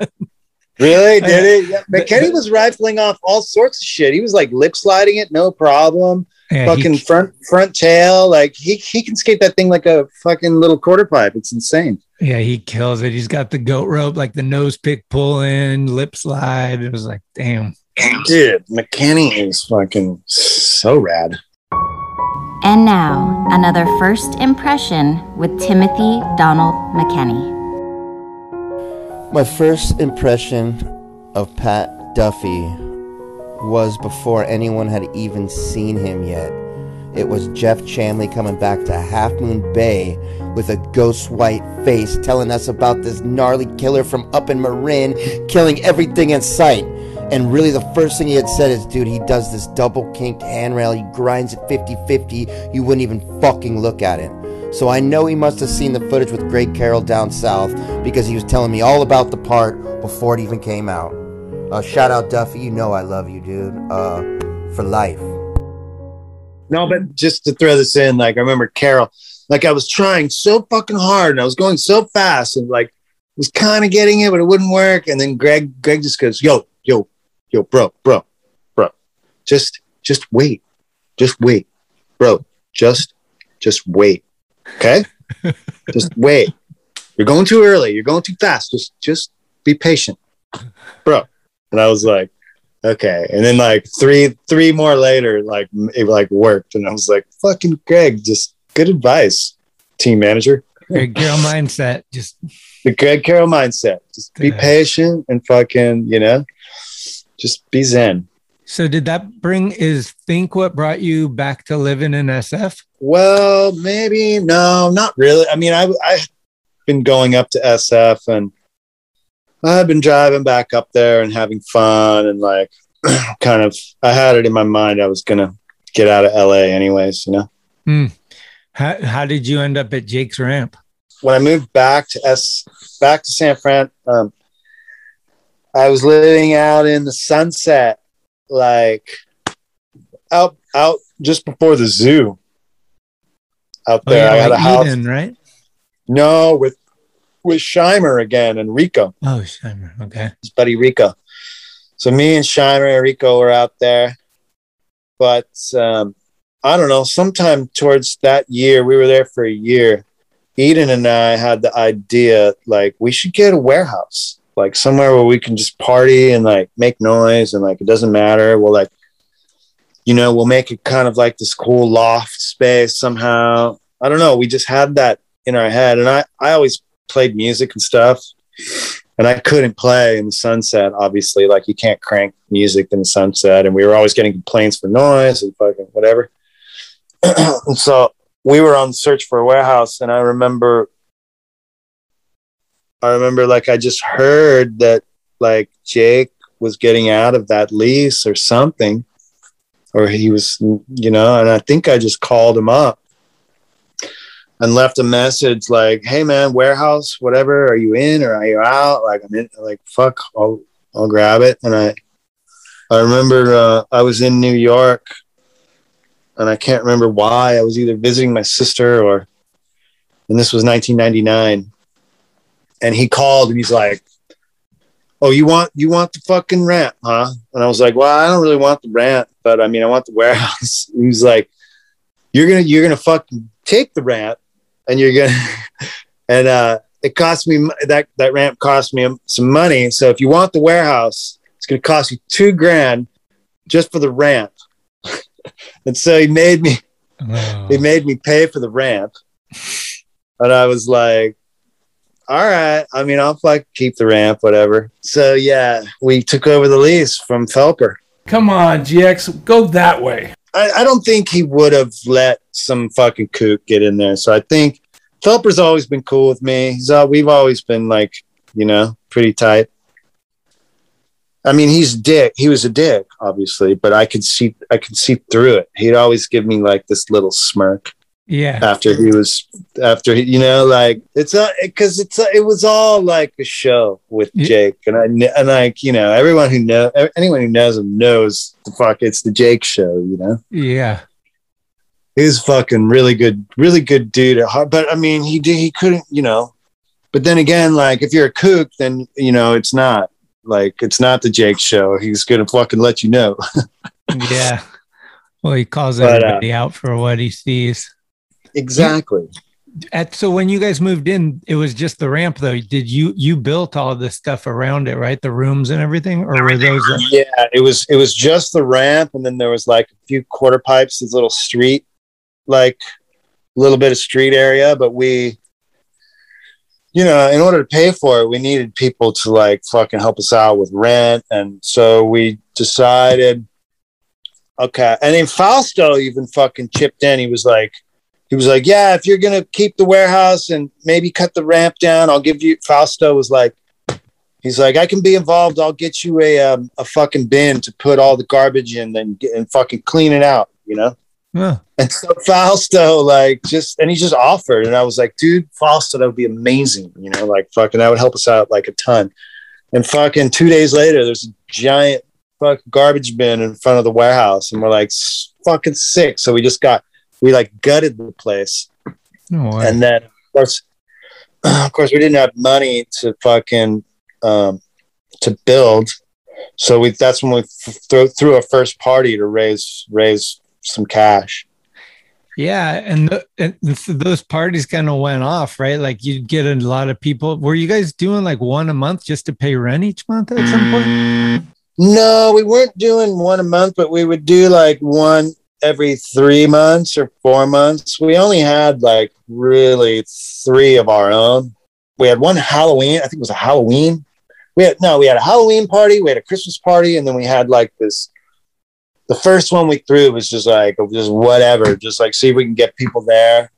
Speaker 13: Really? Did it? Yeah. McKenney was rifling off all sorts of shit. He was like lip sliding it, no problem.
Speaker 3: Yeah,
Speaker 13: fucking
Speaker 3: he-
Speaker 13: front front tail. Like he he can skate that thing like a fucking little quarter pipe. It's insane.
Speaker 3: Yeah, he kills it. He's got the goat rope, like the nose pick pull in, lip slide. It was like, damn.
Speaker 13: Dude, McKenney is fucking so rad.
Speaker 12: And now, another first impression with Timothy Donald McKenney.
Speaker 16: My first impression of Pat Duffy was before anyone had even seen him yet. It was Jeff Chamley coming back to Half Moon Bay with a ghost white face telling us about this gnarly killer from up in Marin killing everything in sight. And really, the first thing he had said is, dude, he does this double kinked handrail. He grinds it 50 50. You wouldn't even fucking look at it. So I know he must have seen the footage with Greg Carroll down south because he was telling me all about the part before it even came out. Uh, shout out Duffy, you know I love you, dude. Uh, for life.
Speaker 13: No, but just to throw this in, like I remember Carroll, like I was trying so fucking hard and I was going so fast and like was kind of getting it, but it wouldn't work. And then Greg, Greg just goes, "Yo, yo, yo, bro, bro, bro, just, just wait, just wait, bro, just, just wait, okay, just wait. You're going too early. You're going too fast. Just, just be patient, bro." And I was like, okay. And then like three, three more later, like it like worked. And I was like, fucking Greg, just good advice, team manager.
Speaker 3: Greg Carroll mindset. Just
Speaker 13: The Greg Carroll mindset. Just be patient and fucking, you know, just be zen.
Speaker 3: So did that bring is think what brought you back to living in SF?
Speaker 13: Well, maybe no, not really. I mean, I I've been going up to SF and I've been driving back up there and having fun and like kind of I had it in my mind I was gonna get out of LA anyways, you know.
Speaker 3: Hmm. How how did you end up at Jake's Ramp?
Speaker 13: when I moved back to S back to San Fran, um, I was living out in the sunset, like out out just before the zoo. Out
Speaker 3: Oh
Speaker 13: there, I
Speaker 3: yeah,
Speaker 13: had a house.
Speaker 3: Eden, right?
Speaker 13: No, with with Shimer again and Rico,
Speaker 3: Oh, Shimer. Okay.
Speaker 13: his buddy Rico. So me and Shimer and Rico were out there, but um, I don't know. Sometime towards that year, we were there for a year. Eden and I had the idea like we should get a warehouse, like somewhere where we can just party and like make noise and like it doesn't matter. We'll like you know, we'll make it kind of like this cool loft space somehow. I don't know. We just had that in our head. And I, I always played music and stuff. And I couldn't play in the sunset, obviously. Like you can't crank music in the sunset. And we were always getting complaints for noise and fucking whatever. and so we were on search for a warehouse. And I remember I remember like I just heard that like Jake was getting out of that lease or something, or he was, you know, and I think I just called him up and left a message like, "Hey man, warehouse, whatever, are you in or are you out?" Like I'm in, like fuck, I'll I'll grab it. And I I remember uh, I was in New York, and I can't remember why. I was either visiting my sister or, and this was 1999 and he called and he's like, "Oh, you want you want the fucking rent, huh?" And I was like, "Well, I don't really want the rent, but I mean, I want the warehouse." He was like, "You're gonna you're gonna fucking take the rent, and you're gonna and uh, it cost me that that ramp cost me some money. So if you want the warehouse, it's gonna cost you two grand just for the ramp." and so he made me
Speaker 3: Oh.
Speaker 13: he made me pay for the ramp, and I was like all right. I mean, I'll like keep the ramp, whatever. So yeah, we took over the lease from Phelper.
Speaker 17: Come on, GX, go that way.
Speaker 13: I, I don't think he would have let some fucking kook get in there. So I think Phelper's always been cool with me. He's all, we've always been like, you know, pretty tight. I mean, he's dick. He was a dick, obviously, but I could see, I could see through it. He'd always give me like this little smirk.
Speaker 3: Yeah.
Speaker 13: after he was after he, you know like it's a because it's a, it was all like a show with Jake and I and like you know everyone who know anyone who knows him knows the fuck it's the Jake show you know
Speaker 3: Yeah.
Speaker 13: he's fucking really good really good dude at heart but I mean he did he couldn't you know but then again like if you're a kook then you know it's not like it's not the Jake show he's gonna fucking let you know
Speaker 3: Yeah. Well, he calls
Speaker 13: But, uh,
Speaker 3: out for what he sees.
Speaker 13: Exactly
Speaker 3: At, so when you guys moved in, it was just the ramp though. Did you you built all this stuff around it, right? The rooms and everything, or were those?
Speaker 13: yeah it was it was just the ramp and then there was like a few quarter pipes this little street like a little bit of street area but we you know in order to pay for it we needed people to like fucking help us out with rent and so we decided okay and then fausto even fucking chipped in he was like he was like yeah if you're gonna keep the warehouse and maybe cut the ramp down i'll give you fausto was like He's like, I can be involved. I'll get you a um, a fucking bin to put all the garbage in and get, and fucking clean it out, you know.
Speaker 3: Huh.
Speaker 13: And so Fausto, like, just and he just offered, and I was like, dude, Fausto, that would be amazing, you know, like fucking that would help us out like a ton. And fucking two days later, there's a giant fucking garbage bin in front of the warehouse, and we're like, fucking sick. So we just got we like gutted the place,
Speaker 3: No way.
Speaker 13: and then of course, of course, we didn't have money to fucking um, to build. So we that's when we f- threw, threw a first party to raise raise some cash.
Speaker 3: Yeah, and, the, and th- those parties kind of went off, right? Like you'd get a lot of people. Were you guys doing like one a month just to pay rent each month at some point?
Speaker 13: No, we weren't doing one a month, but we would do like one every three months or four months. We only had like really three of our own. We had one Halloween, I think it was a Halloween. We had no, we had a Halloween party, we had a Christmas party, and then we had like this. The first one we threw was just like just whatever, just like see if we can get people there,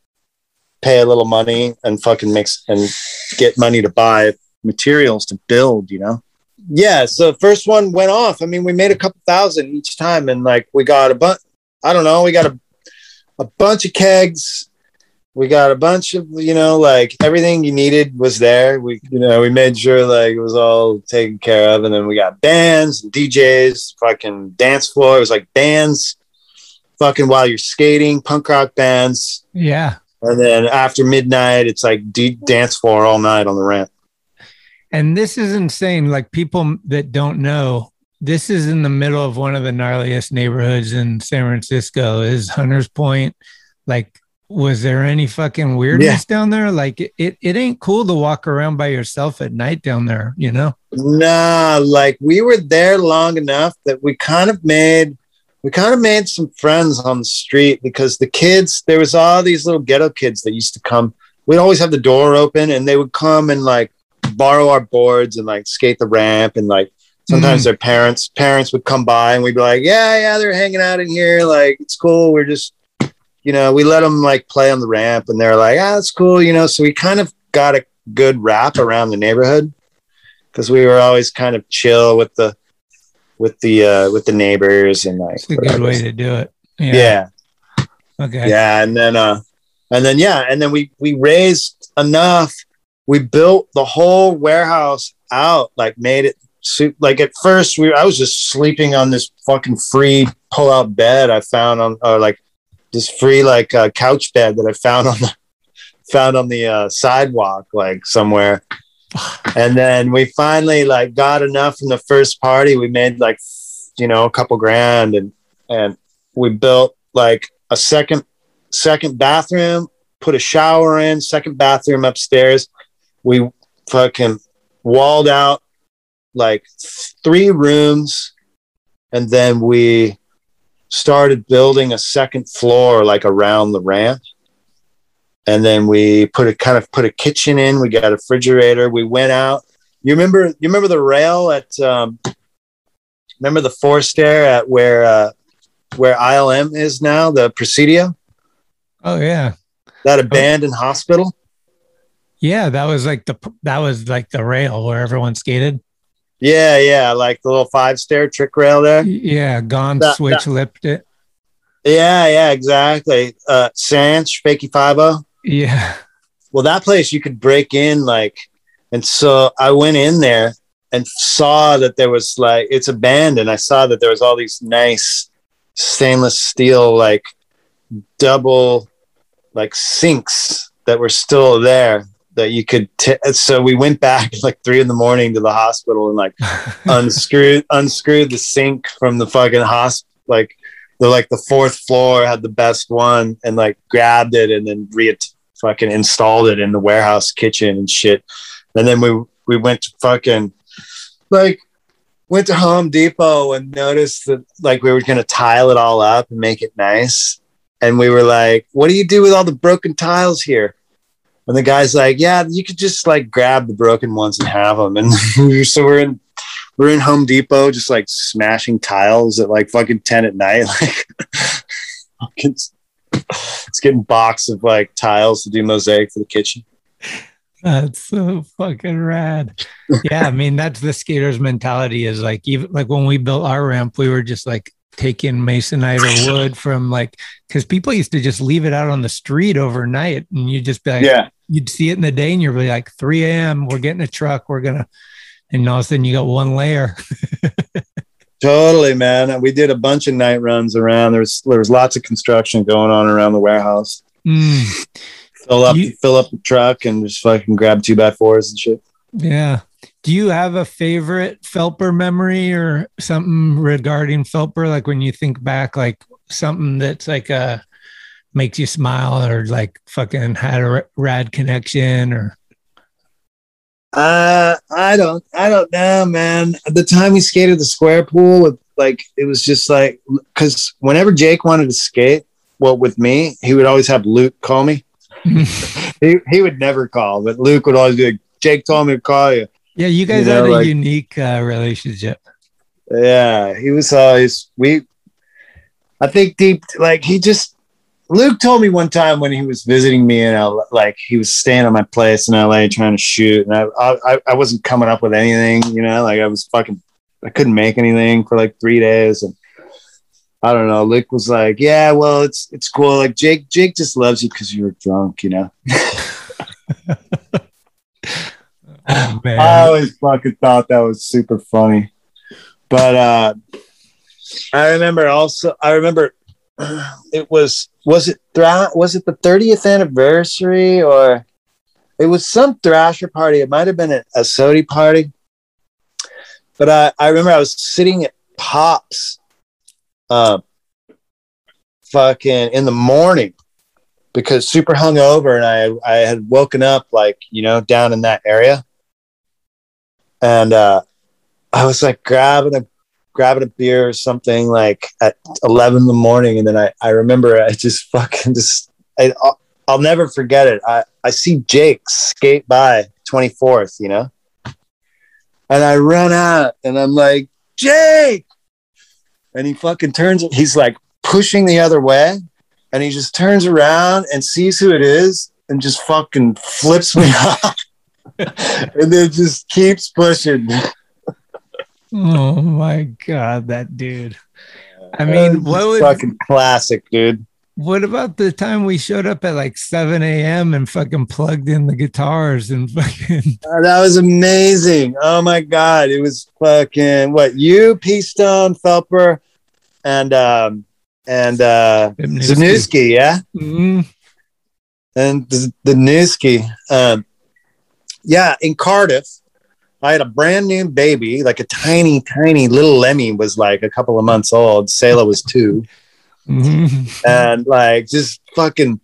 Speaker 13: pay a little money, and fucking mix and get money to buy materials to build, you know yeah so first one went off i mean we made a couple thousand each time and like we got a bunch i don't know. We got a, a bunch of kegs. We got a bunch of you know like everything you needed was there. We you know we made sure like it was all taken care of. And then we got bands and djs fucking dance floor. It was like bands fucking while you're skating punk rock bands.
Speaker 3: Yeah.
Speaker 13: and then after midnight it's like d- dance floor all night on the ramp.
Speaker 3: And this is insane. Like people that don't know, this is in the middle of one of the gnarliest neighborhoods in San Francisco. Is Hunters Point? Like, was there any fucking weirdness down there? Like, it, it it ain't cool to walk around by yourself at night down there. You know?
Speaker 13: Nah, like we were there long enough that we kind of made we kind of made some friends on the street because the kids, there was all these little ghetto kids that used to come. We'd always have the door open and they would come and like borrow our boards and like skate the ramp and like sometimes
Speaker 3: Mhm.
Speaker 13: their parents parents would come by and we'd be like, yeah, yeah, they're hanging out in here. Like it's cool. We're just, you know, we let them like play on the ramp and they're like, ah, it's cool. You know, so we kind of got a good rap around the neighborhood because we were always kind of chill with the with the uh with the neighbors and like
Speaker 3: It's a good way to do it.
Speaker 13: yeah.
Speaker 3: Okay.
Speaker 13: Yeah, and then uh and then yeah, and then we we raised enough. We built the whole warehouse out, like made it like at first we I was just sleeping on this fucking free pull out bed I found on or like this free like uh, couch bed that I found on the found on the uh, sidewalk like somewhere. And then we finally like got enough from the first party. We made like you know a couple grand and and we built like a second second bathroom, put a shower in, second bathroom upstairs. We fucking walled out like three rooms and then we started building a second floor like around the ramp and then we put a kind of put a kitchen in. We got a refrigerator. We went out. You remember you remember the rail at um remember the four stair at where uh where ilm is now the presidio?
Speaker 3: Oh yeah.
Speaker 13: that abandoned hospital?
Speaker 3: Yeah, that was like the that was like the rail where everyone skated.
Speaker 13: Yeah yeah like the little five stair trick rail there.
Speaker 3: Yeah, gone
Speaker 13: That-
Speaker 3: switch
Speaker 13: that-
Speaker 3: lipped it.
Speaker 13: yeah yeah exactly. Uh sanch fakey five
Speaker 3: Yeah.
Speaker 13: well that place you could break in like and so i went in there and saw that there was like it's abandoned. I saw that there was all these nice stainless steel like double like sinks that were still there that you could t- so we went back like three in the morning to the hospital and like unscrewed unscrewed the sink from the fucking hospital like the like the fourth floor had the best one and like grabbed it and then re fucking installed it in the warehouse kitchen and shit. And then we we went to fucking like went to home depot and noticed that like we were gonna tile it all up and make it nice. And we were like what do you do with all the broken tiles here and the guy's like yeah you could just like grab the broken ones and have them and so we're in we're in home depot just like smashing tiles at like fucking 10 at night like fucking it's getting box of like tiles to do mosaic for the kitchen
Speaker 3: That's so fucking rad. Yeah, I mean that's the skaters' mentality. Is like even like when we built our ramp, we were just like taking masonite or wood from like because people used to just leave it out on the street overnight, and you'd just be like,
Speaker 13: Yeah.
Speaker 3: you'd see it in the day, and you'd be like, 3 a.m. We're getting a truck. We're gonna, and all of a sudden you got one layer.
Speaker 13: Totally, man. We did a bunch of night runs around. There was there was lots of construction going on around the warehouse.
Speaker 3: Mm,
Speaker 13: Fill up fill up the truck and just fucking grab two by fours and shit.
Speaker 3: yeah. Do you have a favorite Phelper memory or something regarding Phelper? Like when you think back, like something that's like a makes you smile or like fucking had a rad connection or
Speaker 13: Uh, I don't, I don't know, man. The time we skated the square pool with like, it was just like, cause whenever Jake wanted to skate, well, with me, he would always have Luke call me. he, he would never call, but Luke would always be like, Jake told me to call you.
Speaker 3: Yeah, you guys
Speaker 13: You know,
Speaker 3: had a
Speaker 13: like-
Speaker 3: unique uh, relationship.
Speaker 13: Yeah, he was always we. I think deep like he just. Luke told me one time when he was visiting me in LA, like he was staying at my place in LA trying to shoot, and I, I I wasn't coming up with anything, you know, like I was fucking, I couldn't make anything for like three days, and I don't know. Luke was like, "Yeah, well, it's it's cool. Like Jake, Jake just loves you because you were drunk, you know."
Speaker 3: Man.
Speaker 13: I always fucking thought that was super funny. But uh I remember also I remember it was was it thra- was it the 30th anniversary or it was some thrasher party. It might have been a, a Sodi party. But I, I remember I was sitting at Pops uh fucking in the morning because super hungover and I I had woken up like, you know, down in that area and uh, I was like grabbing a grabbing a beer or something like at 11 in the morning. And then I, I remember I just fucking just, I, I'll, I'll never forget it. I, I see Jake skate by 24th, you know? And I run out and I'm like, Jake. And he fucking turns, he's like pushing the other way. And he just turns around and sees who it is and just fucking flips me off. and then just keeps pushing.
Speaker 3: Oh my god, that dude. I mean, what was
Speaker 13: fucking classic, dude?
Speaker 3: What about the time we showed up at like 7 a.m. and fucking plugged in the guitars and fucking
Speaker 13: Oh, that was amazing. Oh my god, it was fucking what you, P Stone, Phelper, and um and uh. Zanusky, yeah,
Speaker 3: Mhm.
Speaker 13: and the, the Newski. Um, yeah, in Cardiff, I had a brand new baby, like a tiny, tiny little Lemmy was like a couple of months old. Selah was two.
Speaker 3: Mhm.
Speaker 13: and like just fucking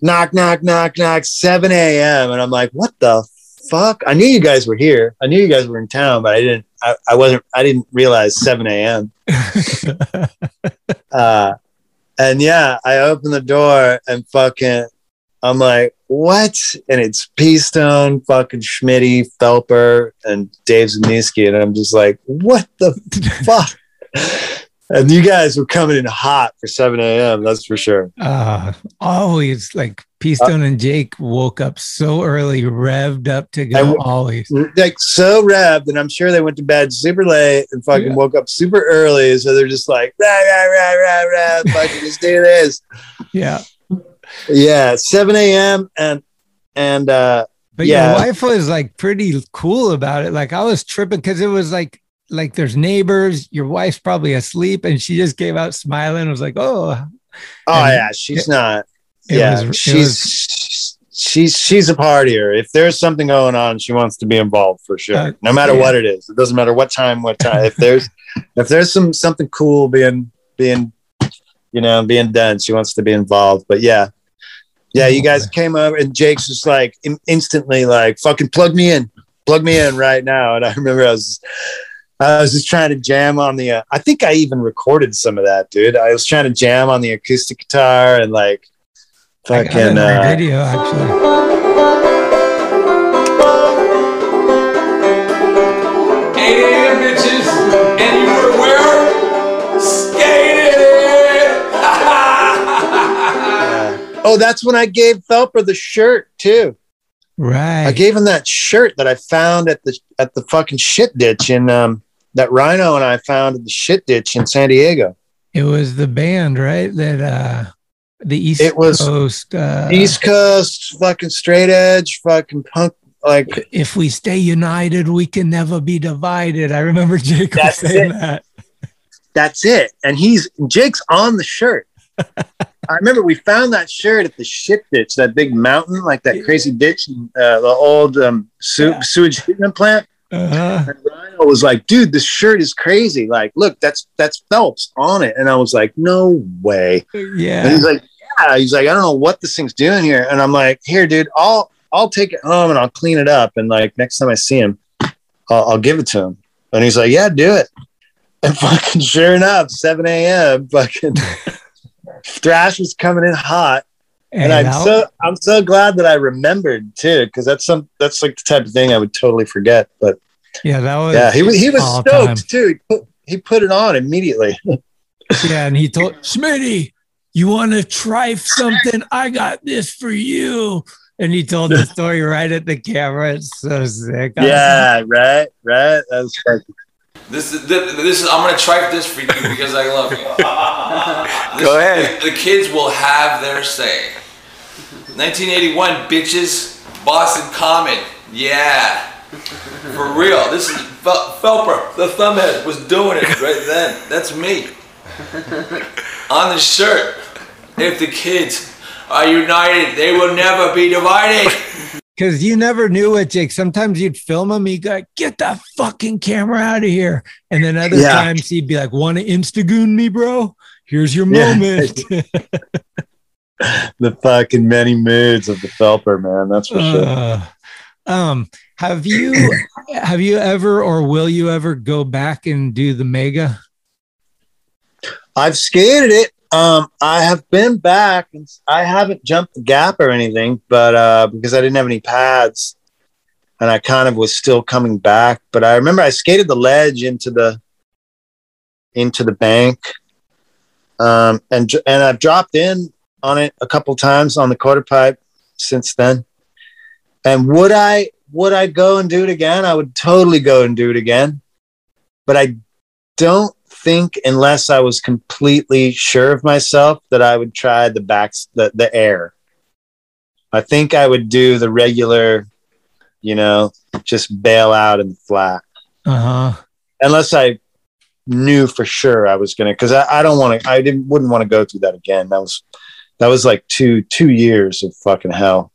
Speaker 13: knock, knock, knock, knock, 7 a.m. And I'm like, what the fuck? I knew you guys were here. I knew you guys were in town, but I didn't, I, I wasn't, I didn't realize 7 a.m. uh, and yeah, I open the door and fucking, I'm like, what? And it's P Stone, fucking Schmitty, Phelper, and Dave Zaniski. And I'm just like, what the fuck? And you guys were coming in hot for 7 a.m. That's for sure.
Speaker 3: Uh, always like P Stone and Jake woke up so early, revved up to go.
Speaker 13: W-
Speaker 3: always.
Speaker 13: Like so revved, and I'm sure they went to bed super late and fucking
Speaker 3: Yeah.
Speaker 13: woke up super early. So they're just like, rah, rah, rah, rah, rah, fucking just do this.
Speaker 3: Yeah.
Speaker 13: Yeah, 7 a.m. and and uh
Speaker 3: But
Speaker 13: yeah,
Speaker 3: your wife was like pretty cool about it. Like I was tripping because it was like like there's neighbors, your wife's probably asleep, and she just came out smiling. was like, oh,
Speaker 13: oh
Speaker 3: and
Speaker 13: yeah, she's not.
Speaker 3: it
Speaker 13: Yeah,
Speaker 3: was- it
Speaker 13: she's she's she's a partier. If there's something going on, she wants to be involved for sure.
Speaker 3: Uh,
Speaker 13: no matter
Speaker 3: yeah.
Speaker 13: what it is, it doesn't matter what time, what time. if there's if there's some something cool being being you know being done, she wants to be involved. But yeah, yeah, you guys came over and Jake's just like in- instantly like fucking plug me in, plug me in right now. And I remember I was. I was just trying to jam on the. Uh, I think I even recorded some of that, dude. I was trying to jam on the acoustic guitar and like
Speaker 3: I got it
Speaker 13: fucking. Uh,
Speaker 3: video actually.
Speaker 13: Oh, that's when I gave Phelper the shirt too.
Speaker 3: Right.
Speaker 13: I gave him that shirt that I found at the at the fucking shit ditch in um that Rhino and I found at the shit ditch in San Diego.
Speaker 3: It was the band, right? That uh the East
Speaker 13: It was
Speaker 3: Coast uh
Speaker 13: East Coast, fucking straight edge, fucking punk. Like
Speaker 3: if we stay united, we can never be divided. I remember Jake saying
Speaker 13: it.
Speaker 3: that.
Speaker 13: that's it. And he's Jake's on the shirt. I remember we found that shirt at the shit ditch, that big mountain, like that crazy ditch, uh, the old um, su- sewage treatment plant.
Speaker 3: Uh-huh.
Speaker 13: Rhino was like, "Dude, this shirt is crazy. Like, look, that's that's Phelps on it." And I was like, "No way."
Speaker 3: Yeah.
Speaker 13: And he's like, "Yeah." He's like, "I don't know what this thing's doing here." And I'm like, "Here, dude, I'll I'll take it home and I'll clean it up. And like next time I see him, I'll, I'll give it to him." And he's like, "Yeah, do it." And fucking sure enough, 7 a.m. Fucking thrash was coming in hot. And
Speaker 3: And
Speaker 13: I'm
Speaker 3: how-
Speaker 13: so I'm so glad that I remembered too, because that's some that's like the type of thing I would totally forget. But
Speaker 3: Yeah, that was
Speaker 13: yeah, he was he was stoked
Speaker 3: time.
Speaker 13: too. He put, he put it on immediately.
Speaker 3: Yeah, and he told Smitty, you want to try something? I got this for you. And he told the story right at the camera. It's so sick. I was
Speaker 13: yeah, right, right. That was fucking-
Speaker 18: This is this, this is. I'm gonna try this for you because I love you.
Speaker 8: Go ahead.
Speaker 18: The, the kids will have their say. 1981, bitches. Boston Common. Yeah. For real. This is Fel- Phelper. The thumbhead was doing it right then. That's me. On the shirt. If the kids are united, they will never be divided.
Speaker 3: Because you never knew it, Jake. Sometimes you'd film him, he'd go, get that fucking camera out of here. And then other
Speaker 13: Yeah.
Speaker 3: times he'd be like, want to Instagoon me, bro? Here's your
Speaker 13: Yeah.
Speaker 3: moment.
Speaker 13: the fucking many moods of the Phelper, man. That's for sure.
Speaker 3: Uh, Um, have you have you ever or will you ever go back and do the mega?
Speaker 13: I've skated it. Um, I have been back and I haven't jumped the gap or anything, but uh, because I didn't have any pads and I kind of was still coming back. But I remember I skated the ledge into the into the bank. Um, and and I've dropped in on it a couple times on the quarter pipe since then. And would I would I go and do it again? I would totally go and do it again. But I don't think unless I was completely sure of myself that I would try the backs the, the air. I think I would do the regular, you know, just bail out in the flat.
Speaker 3: Uh huh.
Speaker 13: Unless I knew for sure I was gonna because I, I don't want to I didn't wouldn't want to go through that again. That was that was like two two years of fucking hell.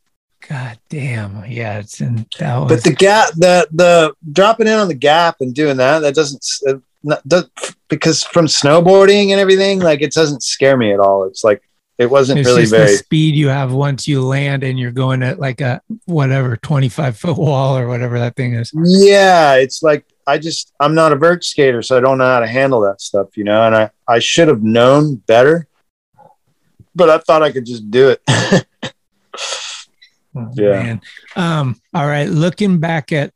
Speaker 3: God damn. Yeah, it's in that was
Speaker 13: But the gap, the the dropping in on the gap and doing that, that doesn't uh, not, does, because from snowboarding and everything, like it doesn't scare me at all. It's like it wasn't
Speaker 3: it's
Speaker 13: really very.
Speaker 3: the speed you have once you land and you're going at like a whatever 25 foot wall or whatever that thing is.
Speaker 13: Yeah, it's like I just I'm not a vert skater, so I don't know how to handle that stuff, you know. And I I should have known better, but I thought I could just do it. yeah.
Speaker 3: Man. Um, all right. Looking back at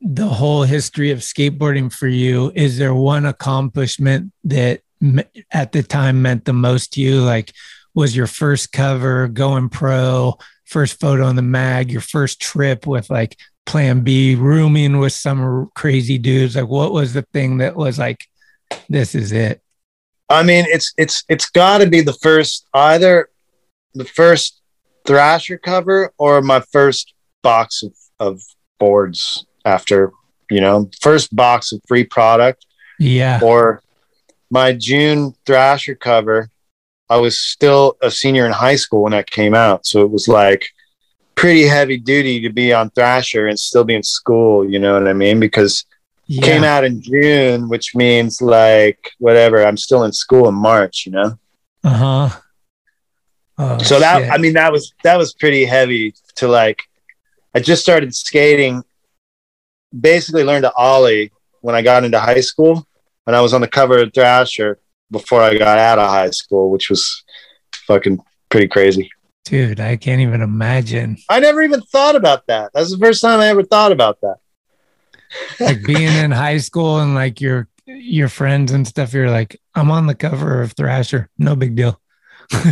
Speaker 3: the whole history of skateboarding for you, is there one accomplishment that at the time meant the most to you? Like, was your first cover going pro, first photo on the mag, your first trip with like Plan B, rooming with some crazy dudes? Like, what was the thing that was like, this is it?
Speaker 13: I mean, it's it's it's got to be the first either the first Thrasher cover or my first box of, of boards after you know first box of free product
Speaker 3: Yeah.
Speaker 13: or my June Thrasher cover. I was still a senior in high school when that came out, so it was like pretty heavy duty to be on Thrasher and still be in school. You know what I mean? Because it came out in June, which means like whatever. I'm still in school in March. You know.
Speaker 3: Uh huh. Oh,
Speaker 13: so that
Speaker 3: shit.
Speaker 13: I mean that was that was pretty heavy to like. I just started skating. Basically, learned to ollie when I got into high school, and I was on the cover of Thrasher before I got out of high school, which was fucking pretty crazy.
Speaker 3: Dude, I can't even imagine
Speaker 13: I never even thought about that. That's the first time I ever thought about that.
Speaker 3: like being in high school and like your your friends and stuff. You're like, I'm on the cover of Thrasher. No big deal.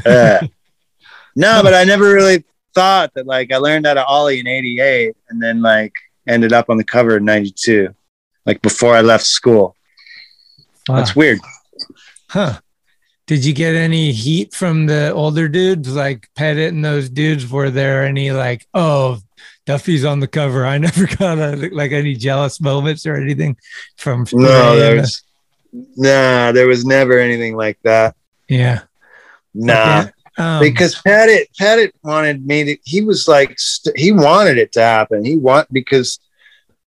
Speaker 13: Yeah. no, but I never really thought that like I learned how to ollie in '88, and then like ended up on the cover in '92, like before I left school. That's weird.
Speaker 3: Huh. Did you get any heat from the older dudes like Pettit and those dudes? Were there any like, oh, Duffy's on the cover? I never got a, like any jealous moments or anything from
Speaker 13: No,
Speaker 3: and
Speaker 13: there's nah, there was never anything like that.
Speaker 3: yeah.
Speaker 13: Nah,
Speaker 3: Okay. Um,
Speaker 13: because Pettit Pettit wanted me to. He was like st- he wanted it to happen. He want because,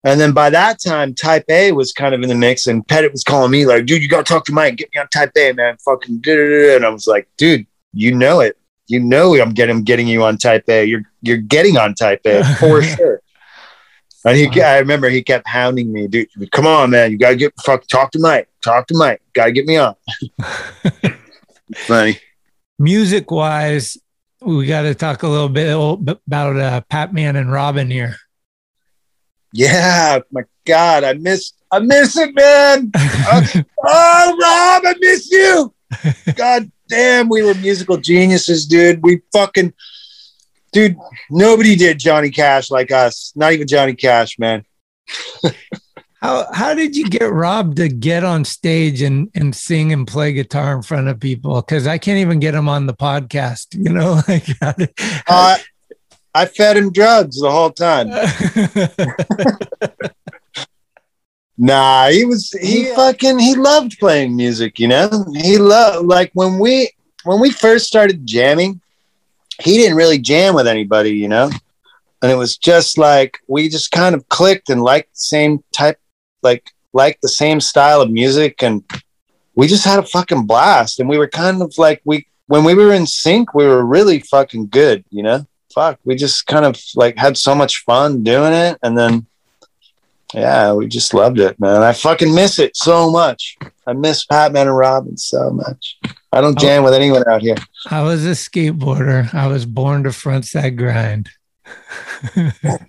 Speaker 13: and then by that time, Type A was kind of in the mix, and Pettit was calling me like, "Dude, you gotta talk to Mike. Get me on Type A, man. Fucking." da-da-da-da." And I was like, "Dude, you know it. You know I'm getting getting you on Type A. You're you're getting on Type A for sure." And he, I remember he kept hounding me, dude. Come on, man. You gotta get fuck. Talk to Mike. Talk to Mike. Gotta get me on. Funny.
Speaker 3: music wise, we got to talk a little bit about uh, Pat Man and Robin here.
Speaker 13: Yeah, my God, I miss I miss it, man. Uh, oh, Rob, I miss you. God damn, we were musical geniuses, dude. We fucking dude, nobody did Johnny Cash like us. Not even Johnny Cash, man.
Speaker 3: How how did you get Rob to get on stage and and sing and play guitar in front of people? Because I can't even get him on the podcast. You know, like how did-
Speaker 13: Uh, I fed him drugs the whole time. Nah, he was he fucking he loved playing music, you know? He loved like when we when we first started jamming, he didn't really jam with anybody, you know? And it was just like we just kind of clicked and liked the same type like like the same style of music and we just had a fucking blast and we were kind of like we when we were in sync, we were really fucking good, you know? Fuck, we just kind of like had so much fun doing it, and then yeah, we just loved it, man. I fucking miss it so much. I miss Patman and Robin so much. I don't oh. jam with anyone out here.
Speaker 3: I was a skateboarder. I was born to frontside grind.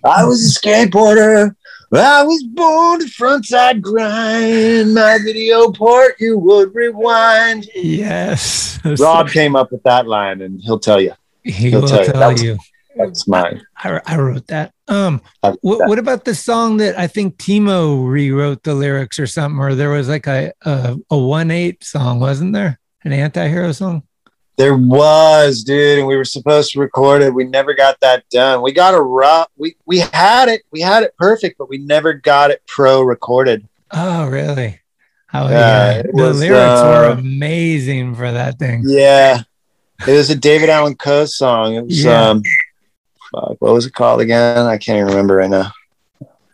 Speaker 13: I was a skateboarder. I was born to frontside grind. My video part you would rewind.
Speaker 3: Yes.
Speaker 13: Rob came up with that line, and he'll tell you.
Speaker 3: He
Speaker 13: He'll
Speaker 3: will
Speaker 13: tell you.
Speaker 3: tell you.
Speaker 13: That's mine.
Speaker 3: I, I wrote that. Um, what, what about the song that I think Timo rewrote the lyrics or something, or there was like a a, a one eight song, wasn't there? An anti-hero song.
Speaker 13: There was, dude, and we were supposed to record it. We never got that done. We got a rough. We we had it. We had it perfect, but we never got it pro recorded.
Speaker 3: Oh, really? Oh,
Speaker 13: Yeah.
Speaker 3: The
Speaker 13: was,
Speaker 3: lyrics were
Speaker 13: uh,
Speaker 3: amazing for that thing.
Speaker 13: Yeah, it was a David Allan Coe song. It was
Speaker 3: Yeah.
Speaker 13: um, fuck, what was it called again? I can't even remember right now.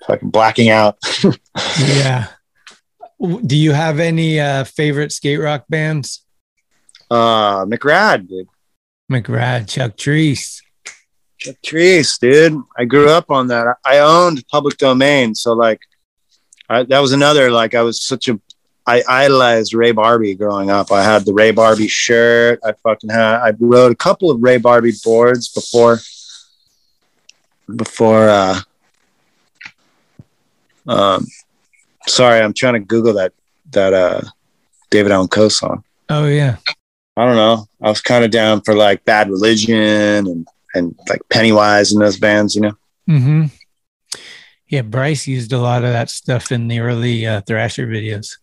Speaker 13: Fucking blacking out.
Speaker 3: Yeah. Do you have any uh, favorite skate rock bands?
Speaker 13: uh, McRad, dude.
Speaker 3: McRad, Chuck Treese.
Speaker 13: Chuck Treese, dude. I grew up on that. I I owned public domain, so like, I, that was another like I was such a. I idolized Ray Barbee growing up. I had the Ray Barbee shirt. I fucking had. I rode a couple of Ray Barbee boards before. Before. uh Um, sorry, I'm trying to Google that that uh David Allan Coe song.
Speaker 3: Oh yeah.
Speaker 13: I don't know. I was kind of down for like Bad Religion and and like Pennywise and those bands, you know.
Speaker 3: hmm Yeah, Bryce used a lot of that stuff in the early uh, Thrasher videos.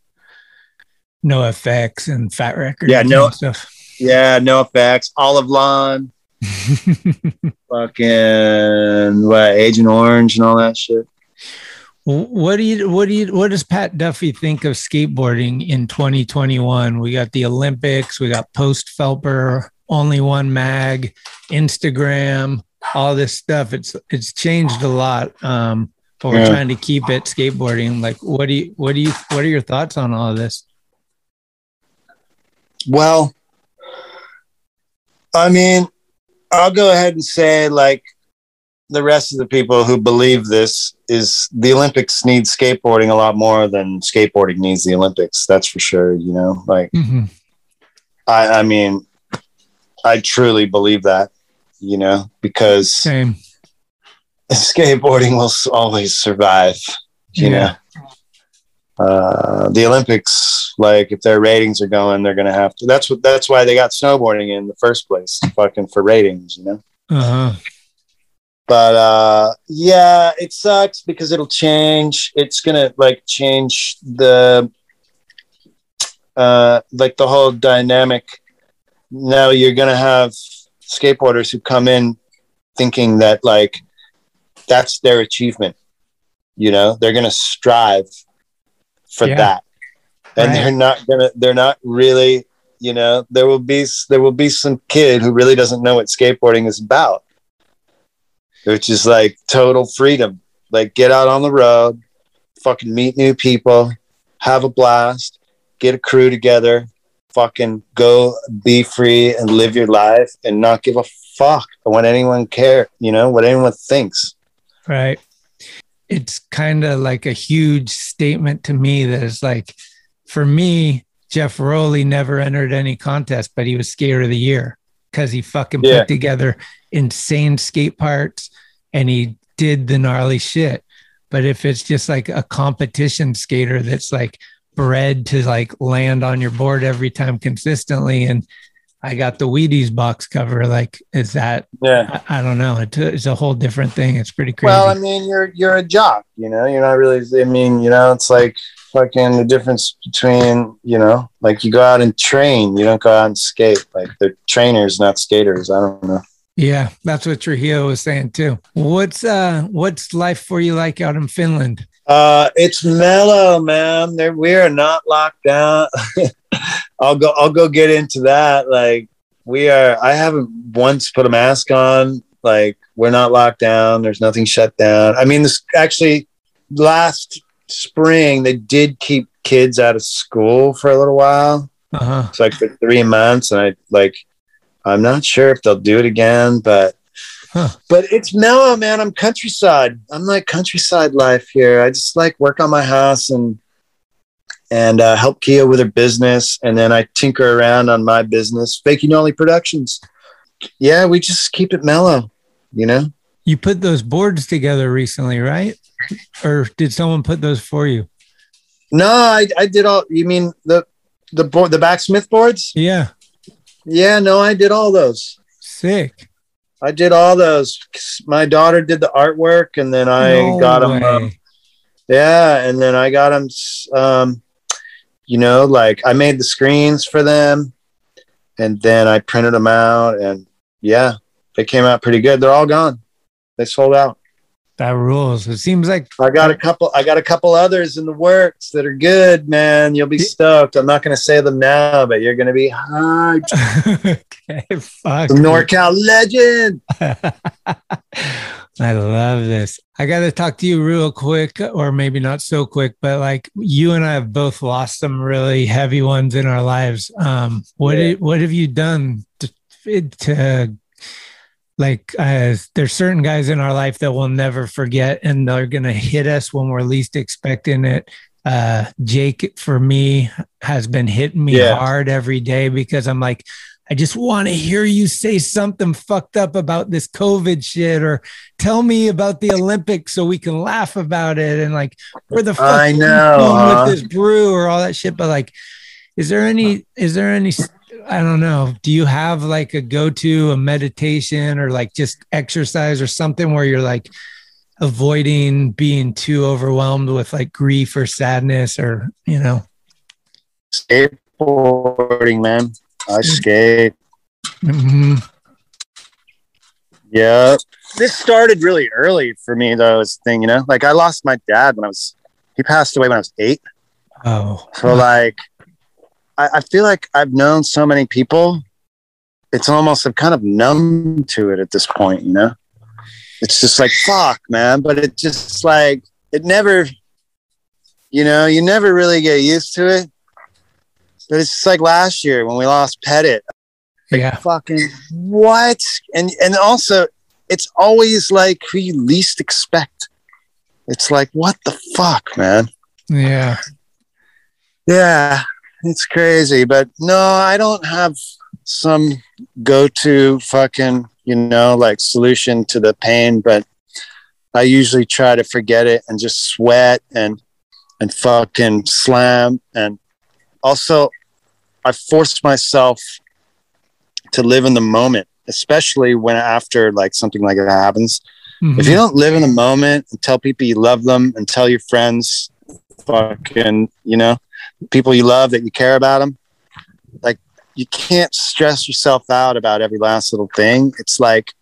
Speaker 3: NOFX and Fat Records.
Speaker 13: Yeah, no-
Speaker 3: stuff.
Speaker 13: Yeah, NOFX. Olive Lawn, fucking what, Agent Orange and all that shit.
Speaker 3: What do you what do you what does Pat Duffy think of skateboarding in 2021? We got the Olympics, we got post Phelper, only one mag, Instagram, all this stuff. It's it's changed a lot. Um, but we're
Speaker 13: Yeah.
Speaker 3: trying to keep it skateboarding. Like, what do you what do you what are your thoughts on all of this?
Speaker 13: Well, I mean, I'll go ahead and say, like the rest of the people who believe this, is the Olympics need skateboarding a lot more than skateboarding needs the Olympics. That's for sure. You know, like
Speaker 3: Mhm.
Speaker 13: I, I mean, I truly believe that. You know, because
Speaker 3: Same.
Speaker 13: skateboarding will always survive. You
Speaker 3: Yeah.
Speaker 13: know, uh, the Olympics, like if their ratings are going, they're gonna have to. That's what. That's why they got snowboarding in the first place, fucking for ratings. You know.
Speaker 3: Uh-huh.
Speaker 13: But uh, yeah, it sucks because it'll change. It's gonna like change the uh, like the whole dynamic. Now you're gonna have skateboarders who come in thinking that like that's their achievement. You know, they're gonna strive for
Speaker 3: Yeah.
Speaker 13: that, and
Speaker 3: Right.
Speaker 13: they're not gonna. They're not really. You know, there will be there will be some kid who really doesn't know what skateboarding is about which is like total freedom. Like get out on the road, fucking meet new people, have a blast, get a crew together, fucking go be free and live your life and not give a fuck what anyone care, you know, what anyone thinks.
Speaker 3: Right. It's kind of like a huge statement to me that is like, for me, Geoff Rowley never entered any contest, but he was skater of the year because he fucking
Speaker 13: Yeah.
Speaker 3: put together insane skate parts and he did the gnarly shit. But if it's just like a competition skater that's like bred to like land on your board every time consistently and I got the Wheaties box cover. Like, is that?
Speaker 13: Yeah.
Speaker 3: I, I don't know. It's a, it's a whole different thing. It's pretty crazy.
Speaker 13: Well, I mean, you're you're a jock, you know. You're not really. I mean, you know, it's like fucking the difference between, you know, like you go out and train. You don't go out and skate. Like they're trainers, not skaters. I don't know.
Speaker 3: Yeah, that's what Trujillo was saying too. What's uh what's life for you like out in Finland?
Speaker 13: Uh, it's mellow, man. There, we are not locked down. I'll go. I'll go get into that. Like we are. I haven't once put a mask on. Like we're not locked down. There's nothing shut down. I mean, this actually last spring they did keep kids out of school for a little while.
Speaker 3: Uh-huh.
Speaker 13: It's like for three months, and I like. I'm not sure if they'll do it again, but But it's mellow, man. I'm countryside. I'm like countryside life here. I just like work on my house and and uh, help Kia with her business, and then I tinker around on my business, Fakey Nolly Productions. Yeah, we just keep it mellow, you know.
Speaker 3: You put those boards together recently, right? Or did someone put those for you?
Speaker 13: No, I, I did all. You mean the the board, the backsmith boards?
Speaker 3: Yeah.
Speaker 13: Yeah, no, I did all those.
Speaker 3: Sick.
Speaker 13: I did all those. My daughter did the artwork, and then I
Speaker 3: No
Speaker 13: got them. Um, yeah, and then I got them. Um, you know, like I made the screens for them, and then I printed them out, and yeah, they came out pretty good. They're all gone. They sold out.
Speaker 3: That rules. It seems like
Speaker 13: I got a couple. I got a couple others in the works that are good, man. You'll be stoked. I'm not going to say them now, but you're going to be hyped.
Speaker 3: okay, fuck.
Speaker 13: NorCal legend.
Speaker 3: I love this. I got to talk to you real quick, or maybe not so quick, but like you and I have both lost some really heavy ones in our lives. Um, what
Speaker 13: Yeah.
Speaker 3: did, what have you done to, to like? Uh, there's certain guys in our life that we'll never forget, and they're gonna hit us when we're least expecting it. Uh, Jake, for me, has been hitting me
Speaker 13: Yeah.
Speaker 3: hard every day because I'm like, I just want to hear you say something fucked up about this COVID shit or tell me about the Olympics so we can laugh about it and like where the fuck
Speaker 13: I
Speaker 3: are you
Speaker 13: know,
Speaker 3: going
Speaker 13: huh?
Speaker 3: with this brew or all that shit. But like, is there any, is there any, I don't know. Do you have like a go to, a meditation or like just exercise or something where you're like avoiding being too overwhelmed with like grief or sadness or, you know?
Speaker 13: Skateboarding, man. I skate.
Speaker 3: Mm-hmm.
Speaker 13: Yeah. This started really early for me, though. This thing, you know, like I lost my dad when I was, he passed away when I was eight.
Speaker 3: Oh,
Speaker 13: So, like, I, I feel like I've known so many people. It's almost, I'm kind of numb to it at this point, you know? It's just like, fuck, man. But it just like, it never, you know, you never really get used to it. But it's just like last year when we lost Pettit.
Speaker 3: yeah.
Speaker 13: Fucking what? And and also, it's always like who you least expect. It's like, what the fuck, man?
Speaker 3: Yeah.
Speaker 13: Yeah, it's crazy. But no, I don't have some go to fucking, you know, like solution to the pain, but I usually try to forget it and just sweat and and fucking slam and also I forced myself to live in the moment, especially when after like something like that happens. Mm-hmm. If you don't live in the moment and tell people you love them and tell your friends, fucking, you know, people you love that you care about them, like you can't stress yourself out about every last little thing. It's like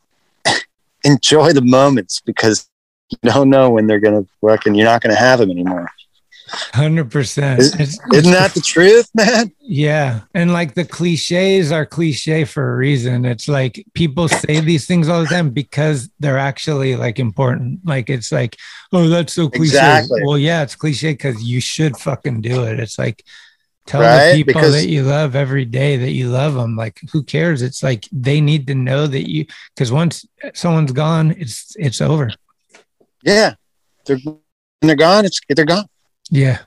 Speaker 13: enjoy the moments because you don't know when they're going to work and you're not going to have them anymore.
Speaker 3: Hundred percent.
Speaker 13: Is- Isn't that the truth, man?
Speaker 3: Yeah. And like the cliches are cliche for a reason. It's like people say these things all the time because they're actually like important. Like it's like, oh, that's so cliche.
Speaker 13: Exactly.
Speaker 3: Well, yeah, it's cliche because you should fucking do it. It's like tell
Speaker 13: Right?
Speaker 3: the people
Speaker 13: Because-
Speaker 3: that you love every day that you love them. Like who cares? It's like they need to know that you because once someone's gone, it's it's over.
Speaker 13: Yeah. They're, they're gone, it's they're gone.
Speaker 3: Yeah.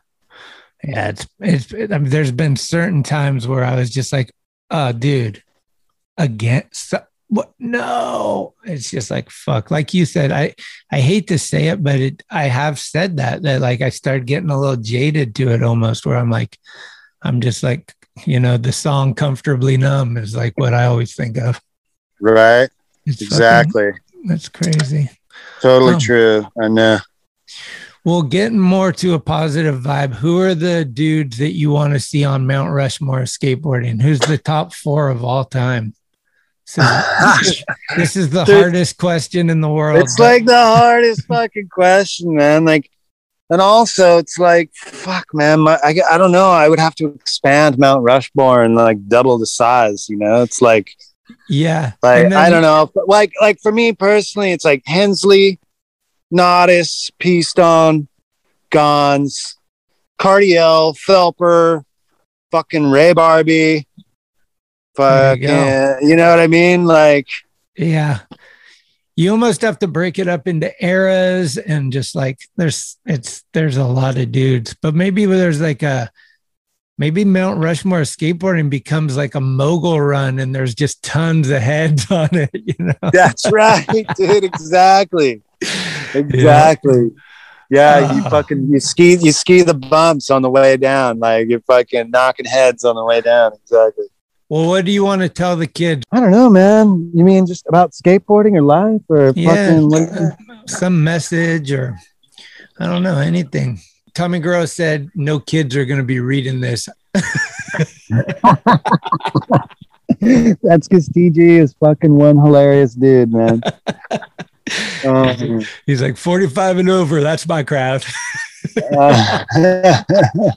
Speaker 3: Yeah, it's it's I mean, there's been certain times where I was just like, oh dude, again so, what no. It's just like fuck. Like you said, I I hate to say it, but it I have said that that like I started getting a little jaded to it almost where I'm like, I'm just like, you know, the song comfortably numb is like what I always think of.
Speaker 13: Right.
Speaker 3: It's fucking-
Speaker 13: exactly.
Speaker 3: That's crazy.
Speaker 13: Totally
Speaker 3: Oh.
Speaker 13: true. I know.
Speaker 3: Well, getting more to a positive vibe, who are the dudes that you want to see on Mount Rushmore skateboarding? Who's the top four of all time? So, this, is, the
Speaker 13: Dude,
Speaker 3: hardest question in the world.
Speaker 13: It's
Speaker 3: but-
Speaker 13: like the hardest fucking question, man. Like, and also it's like, fuck, man. My, I, I don't know. I would have to expand Mount Rushmore and like double the size. You know, it's like,
Speaker 3: yeah.
Speaker 13: like
Speaker 3: then-
Speaker 13: I don't know. Like, like for me personally, it's like Hensley, Nodis, P Stone, Gonz, Cardiel, Phelper, fucking Ray
Speaker 3: Barbee.
Speaker 13: Fucking,
Speaker 3: you
Speaker 13: you, know what I mean? Like,
Speaker 3: Yeah. you almost have to break it up into eras and just like there's it's there's a lot of dudes, but maybe there's like a maybe Mount Rushmore skateboarding becomes like a mogul run and there's just tons of heads on it, you know.
Speaker 13: That's right, dude. Exactly. Exactly. Yeah, you
Speaker 3: Ah.
Speaker 13: fucking you ski you ski the bumps on the way down, like you're fucking knocking heads on the way down. Exactly.
Speaker 3: Well, what do you want to tell the kids?
Speaker 13: I don't know, man. You mean just about skateboarding or life or
Speaker 3: Yeah,
Speaker 13: fucking
Speaker 3: uh, some message or I don't know, anything. Tommy Gross said no kids are going to be reading this.
Speaker 13: That's because TG is fucking one hilarious dude, man. Um,
Speaker 3: He's like 45 and over. That's my crowd.
Speaker 13: uh,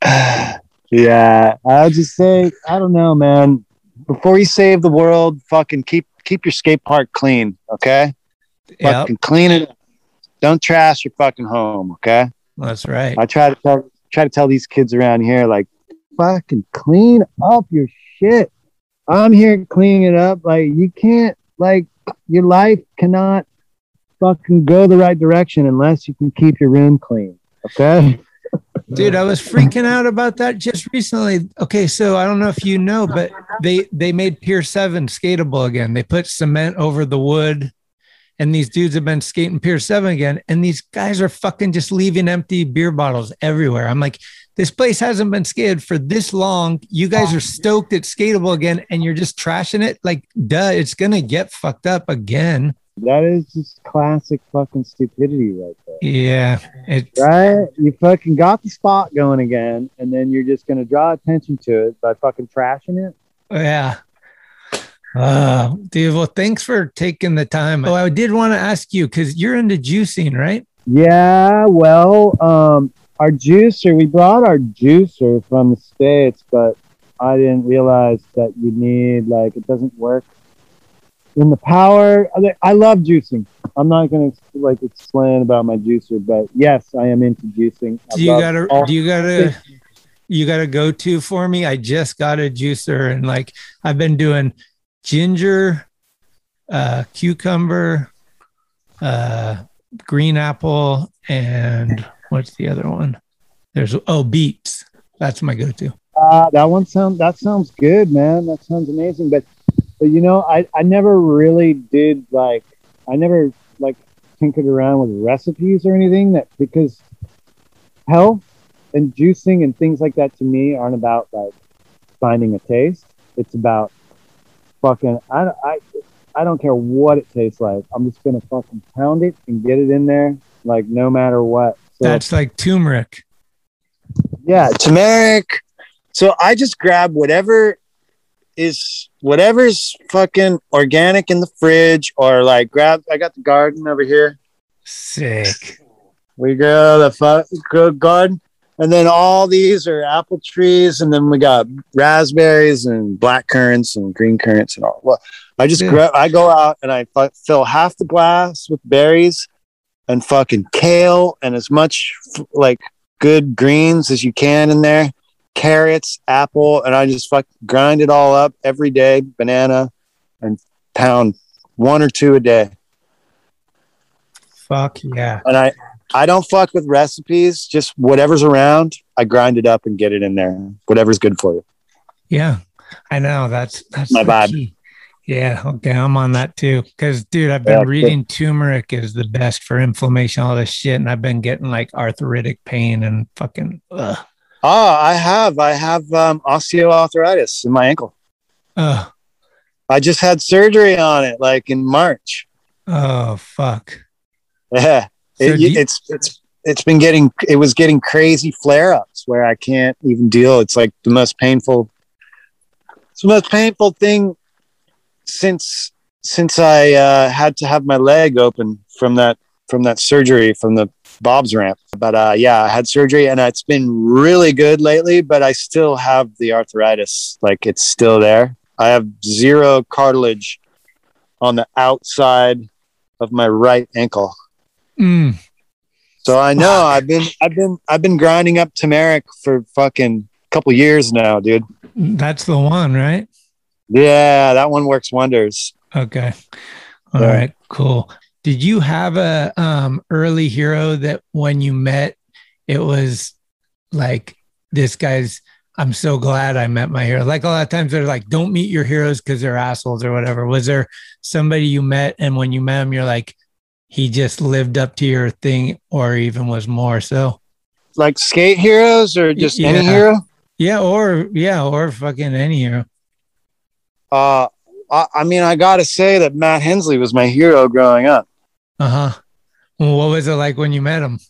Speaker 13: yeah, I'll just say, I don't know, man. Before you save the world, fucking keep keep your skate park clean, okay?
Speaker 3: Yep.
Speaker 13: Fucking clean it. up. Don't trash your fucking home, okay?
Speaker 3: That's right.
Speaker 13: I try to tell try to tell these kids around here, like, fucking clean up your shit. I'm here cleaning it up. Like, you can't, like, your life cannot fucking go the right direction unless you can keep your room clean. Okay.
Speaker 3: Dude, I was freaking out about that just recently. Okay, so I don't know if you know, but they they made Pier 7 skatable again. They put cement over the wood and these dudes have been skating Pier 7 again and these guys are fucking just leaving empty beer bottles everywhere. I'm like this place hasn't been skated for this long. You guys are stoked it's skatable again and you're just trashing it. Like, duh, it's going to get fucked up again.
Speaker 13: That is just classic fucking stupidity right there.
Speaker 3: Yeah. It's
Speaker 13: Right? You fucking got the spot going again, and then you're just gonna draw attention to it by fucking trashing it.
Speaker 3: Yeah. Uh, dude, well, thanks for taking the time. Oh, I did want to ask you because you're into juicing, right?
Speaker 13: Yeah, well, um, our juicer, we brought our juicer from the States, but I didn't realize that you need, like, it doesn't work in the power. I- love juicing. I'm not going to, like, explain about my juicer, but yes, I am into juicing. I
Speaker 3: Do you got to, do you got to, you got to go to for me? I just got a juicer and like I've been doing ginger, uh, cucumber, uh, green apple, and what's the other one? There's, oh, beets. That's my go to.
Speaker 13: Uh, that one sounds that sounds good, man. That sounds amazing. But but you know, I I never really did like I never like tinkered around with recipes or anything that because health and juicing and things like that to me aren't about like finding a taste. It's about fucking I I I don't care what it tastes like. I'm just gonna fucking pound it and get it in there like no matter what.
Speaker 3: That's like turmeric.
Speaker 13: yeah, turmeric. So I just grab whatever is whatever's fucking organic in the fridge, or like grab. I got the garden over here.
Speaker 3: Sick.
Speaker 13: We go the fu- go garden, and then all these are apple trees, and then we got raspberries and black currants and green currants and all. Well, I just
Speaker 3: Yeah.
Speaker 13: grab. I go out and I fill half the glass with berries and fucking kale and as much like good greens as you can in there carrots apple and i just fuck grind it all up every day banana and pound one or two a day
Speaker 3: Fuck yeah.
Speaker 13: and i i don't fuck with recipes just whatever's around i grind it up and get it in there whatever's good for you
Speaker 3: Yeah, I know. That's that's
Speaker 13: My vibe.
Speaker 3: key. Yeah, okay, I'm on that too. Because, dude, I've been
Speaker 13: Yeah, good.
Speaker 3: reading turmeric is the best for inflammation, all this shit, and I've been getting like arthritic pain and fucking. Ugh.
Speaker 13: oh i have i have um, osteoarthritis in my ankle
Speaker 3: Oh,
Speaker 13: i just had surgery on it like in march
Speaker 3: oh, fuck.
Speaker 13: Yeah,
Speaker 3: So
Speaker 13: It-
Speaker 3: you-
Speaker 13: it's it's it's been getting it was getting crazy flare ups where I can't even deal. It's like the most painful. It's the most painful thing since since I uh, had to have my leg open from that from that surgery from the Bob's ramp. But uh, yeah, I had surgery and it's been really good lately. But I still have the arthritis. Like it's still there. I have zero cartilage on the outside of my right ankle.
Speaker 3: Mm,
Speaker 13: So I know I've been I've been I've been grinding up turmeric for fucking couple years now, dude.
Speaker 3: that's the one, right?
Speaker 13: Yeah, that one works wonders.
Speaker 3: Okay. All
Speaker 13: Yeah.
Speaker 3: right. Cool. Did you have a um early hero that when you met it was like this guy's I'm so glad I met my hero. Like a lot of times they're like, don't meet your heroes because they're assholes or whatever. Was there somebody you met and when you met him, you're like, he just lived up to your thing or even was more so?
Speaker 13: Like skate heroes or just any hero?
Speaker 3: Yeah, or yeah, or fucking any hero.
Speaker 13: Uh, I, I mean, I gotta say that Matt Hensley was my hero growing up.
Speaker 3: Uh huh. What was it like when you met him?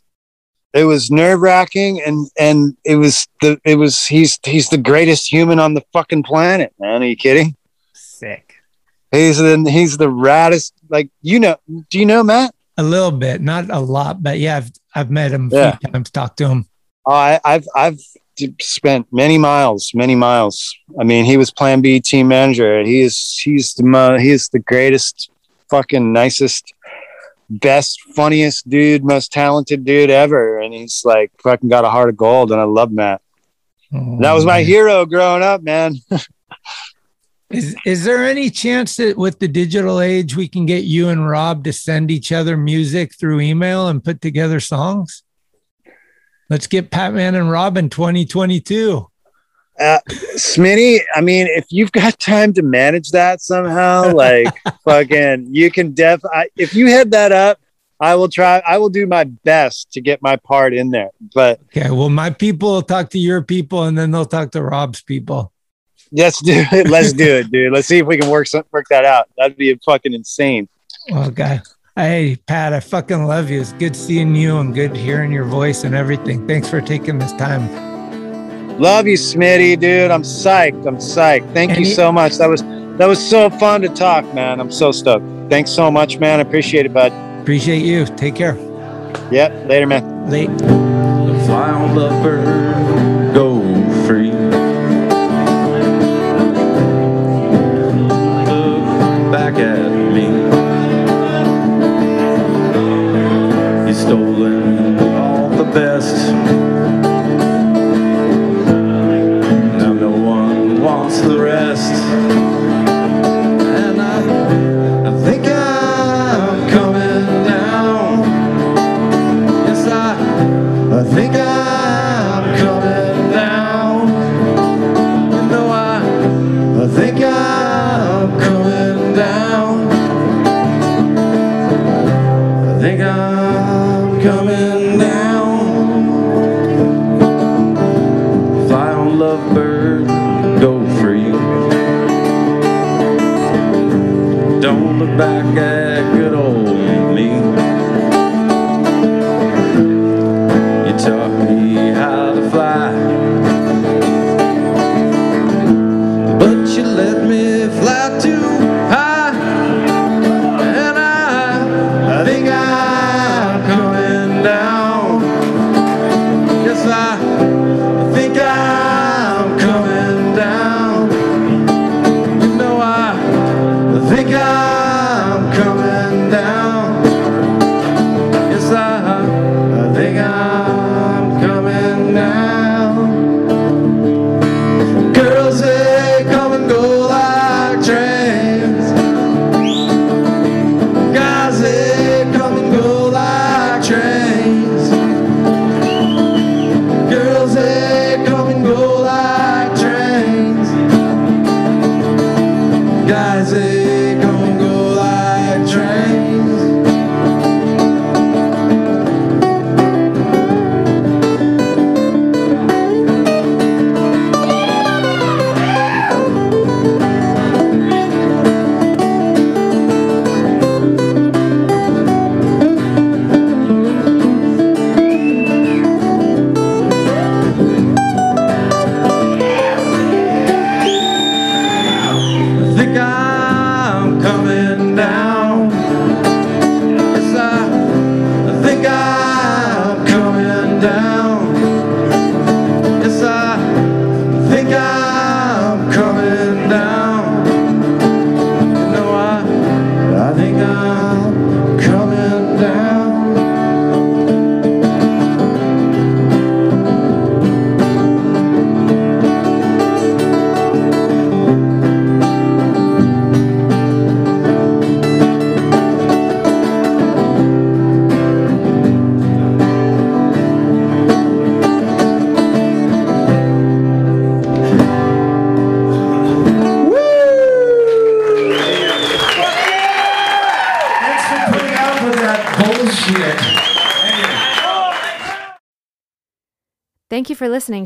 Speaker 13: It was nerve wracking, and and it was the it was he's he's the greatest human on the fucking planet, man. Are you kidding?
Speaker 3: Sick.
Speaker 13: He's the he's the raddest. Like you know, do you know Matt?
Speaker 3: A little bit, not a lot, but yeah, I've I've met him a
Speaker 13: Yeah.
Speaker 3: few times, talked to him.
Speaker 13: Oh, I, I've I've spent many miles, many miles. I mean, he was Plan B team manager. He is he's the mo- he is the greatest, fucking nicest, best, funniest dude, most talented dude ever. And he's like fucking got a heart of gold. And I love Matt. Oh, that was my hero growing up, man.
Speaker 3: Is is there any chance that with the digital age we can get you and Rob to send each other music through email and put together songs? Let's get Patman and Robin 2022.
Speaker 13: Uh, Smitty, I mean, if you've got time to manage that somehow, like fucking, you can def. I, if you head that up, I will try. I will do my best to get my part in there. But
Speaker 3: Okay, well, my people will talk to your people and then they'll talk to Rob's people.
Speaker 13: let's do it. Let's do it, dude. Let's see if we can work some, work that out. That'd be fucking insane.
Speaker 3: Okay. Hey, Pat, I fucking love you. It's good seeing you and good hearing your voice and everything. Thanks for taking this time.
Speaker 13: Love you, Smitty, dude. I'm psyched. I'm psyched. Thank you
Speaker 3: Any-
Speaker 13: so much. That was that was so fun to talk, man. I'm so stoked. Thanks so much, man. I appreciate it, bud.
Speaker 3: Appreciate you. Take care.
Speaker 13: Yep. Later, man.
Speaker 3: Late.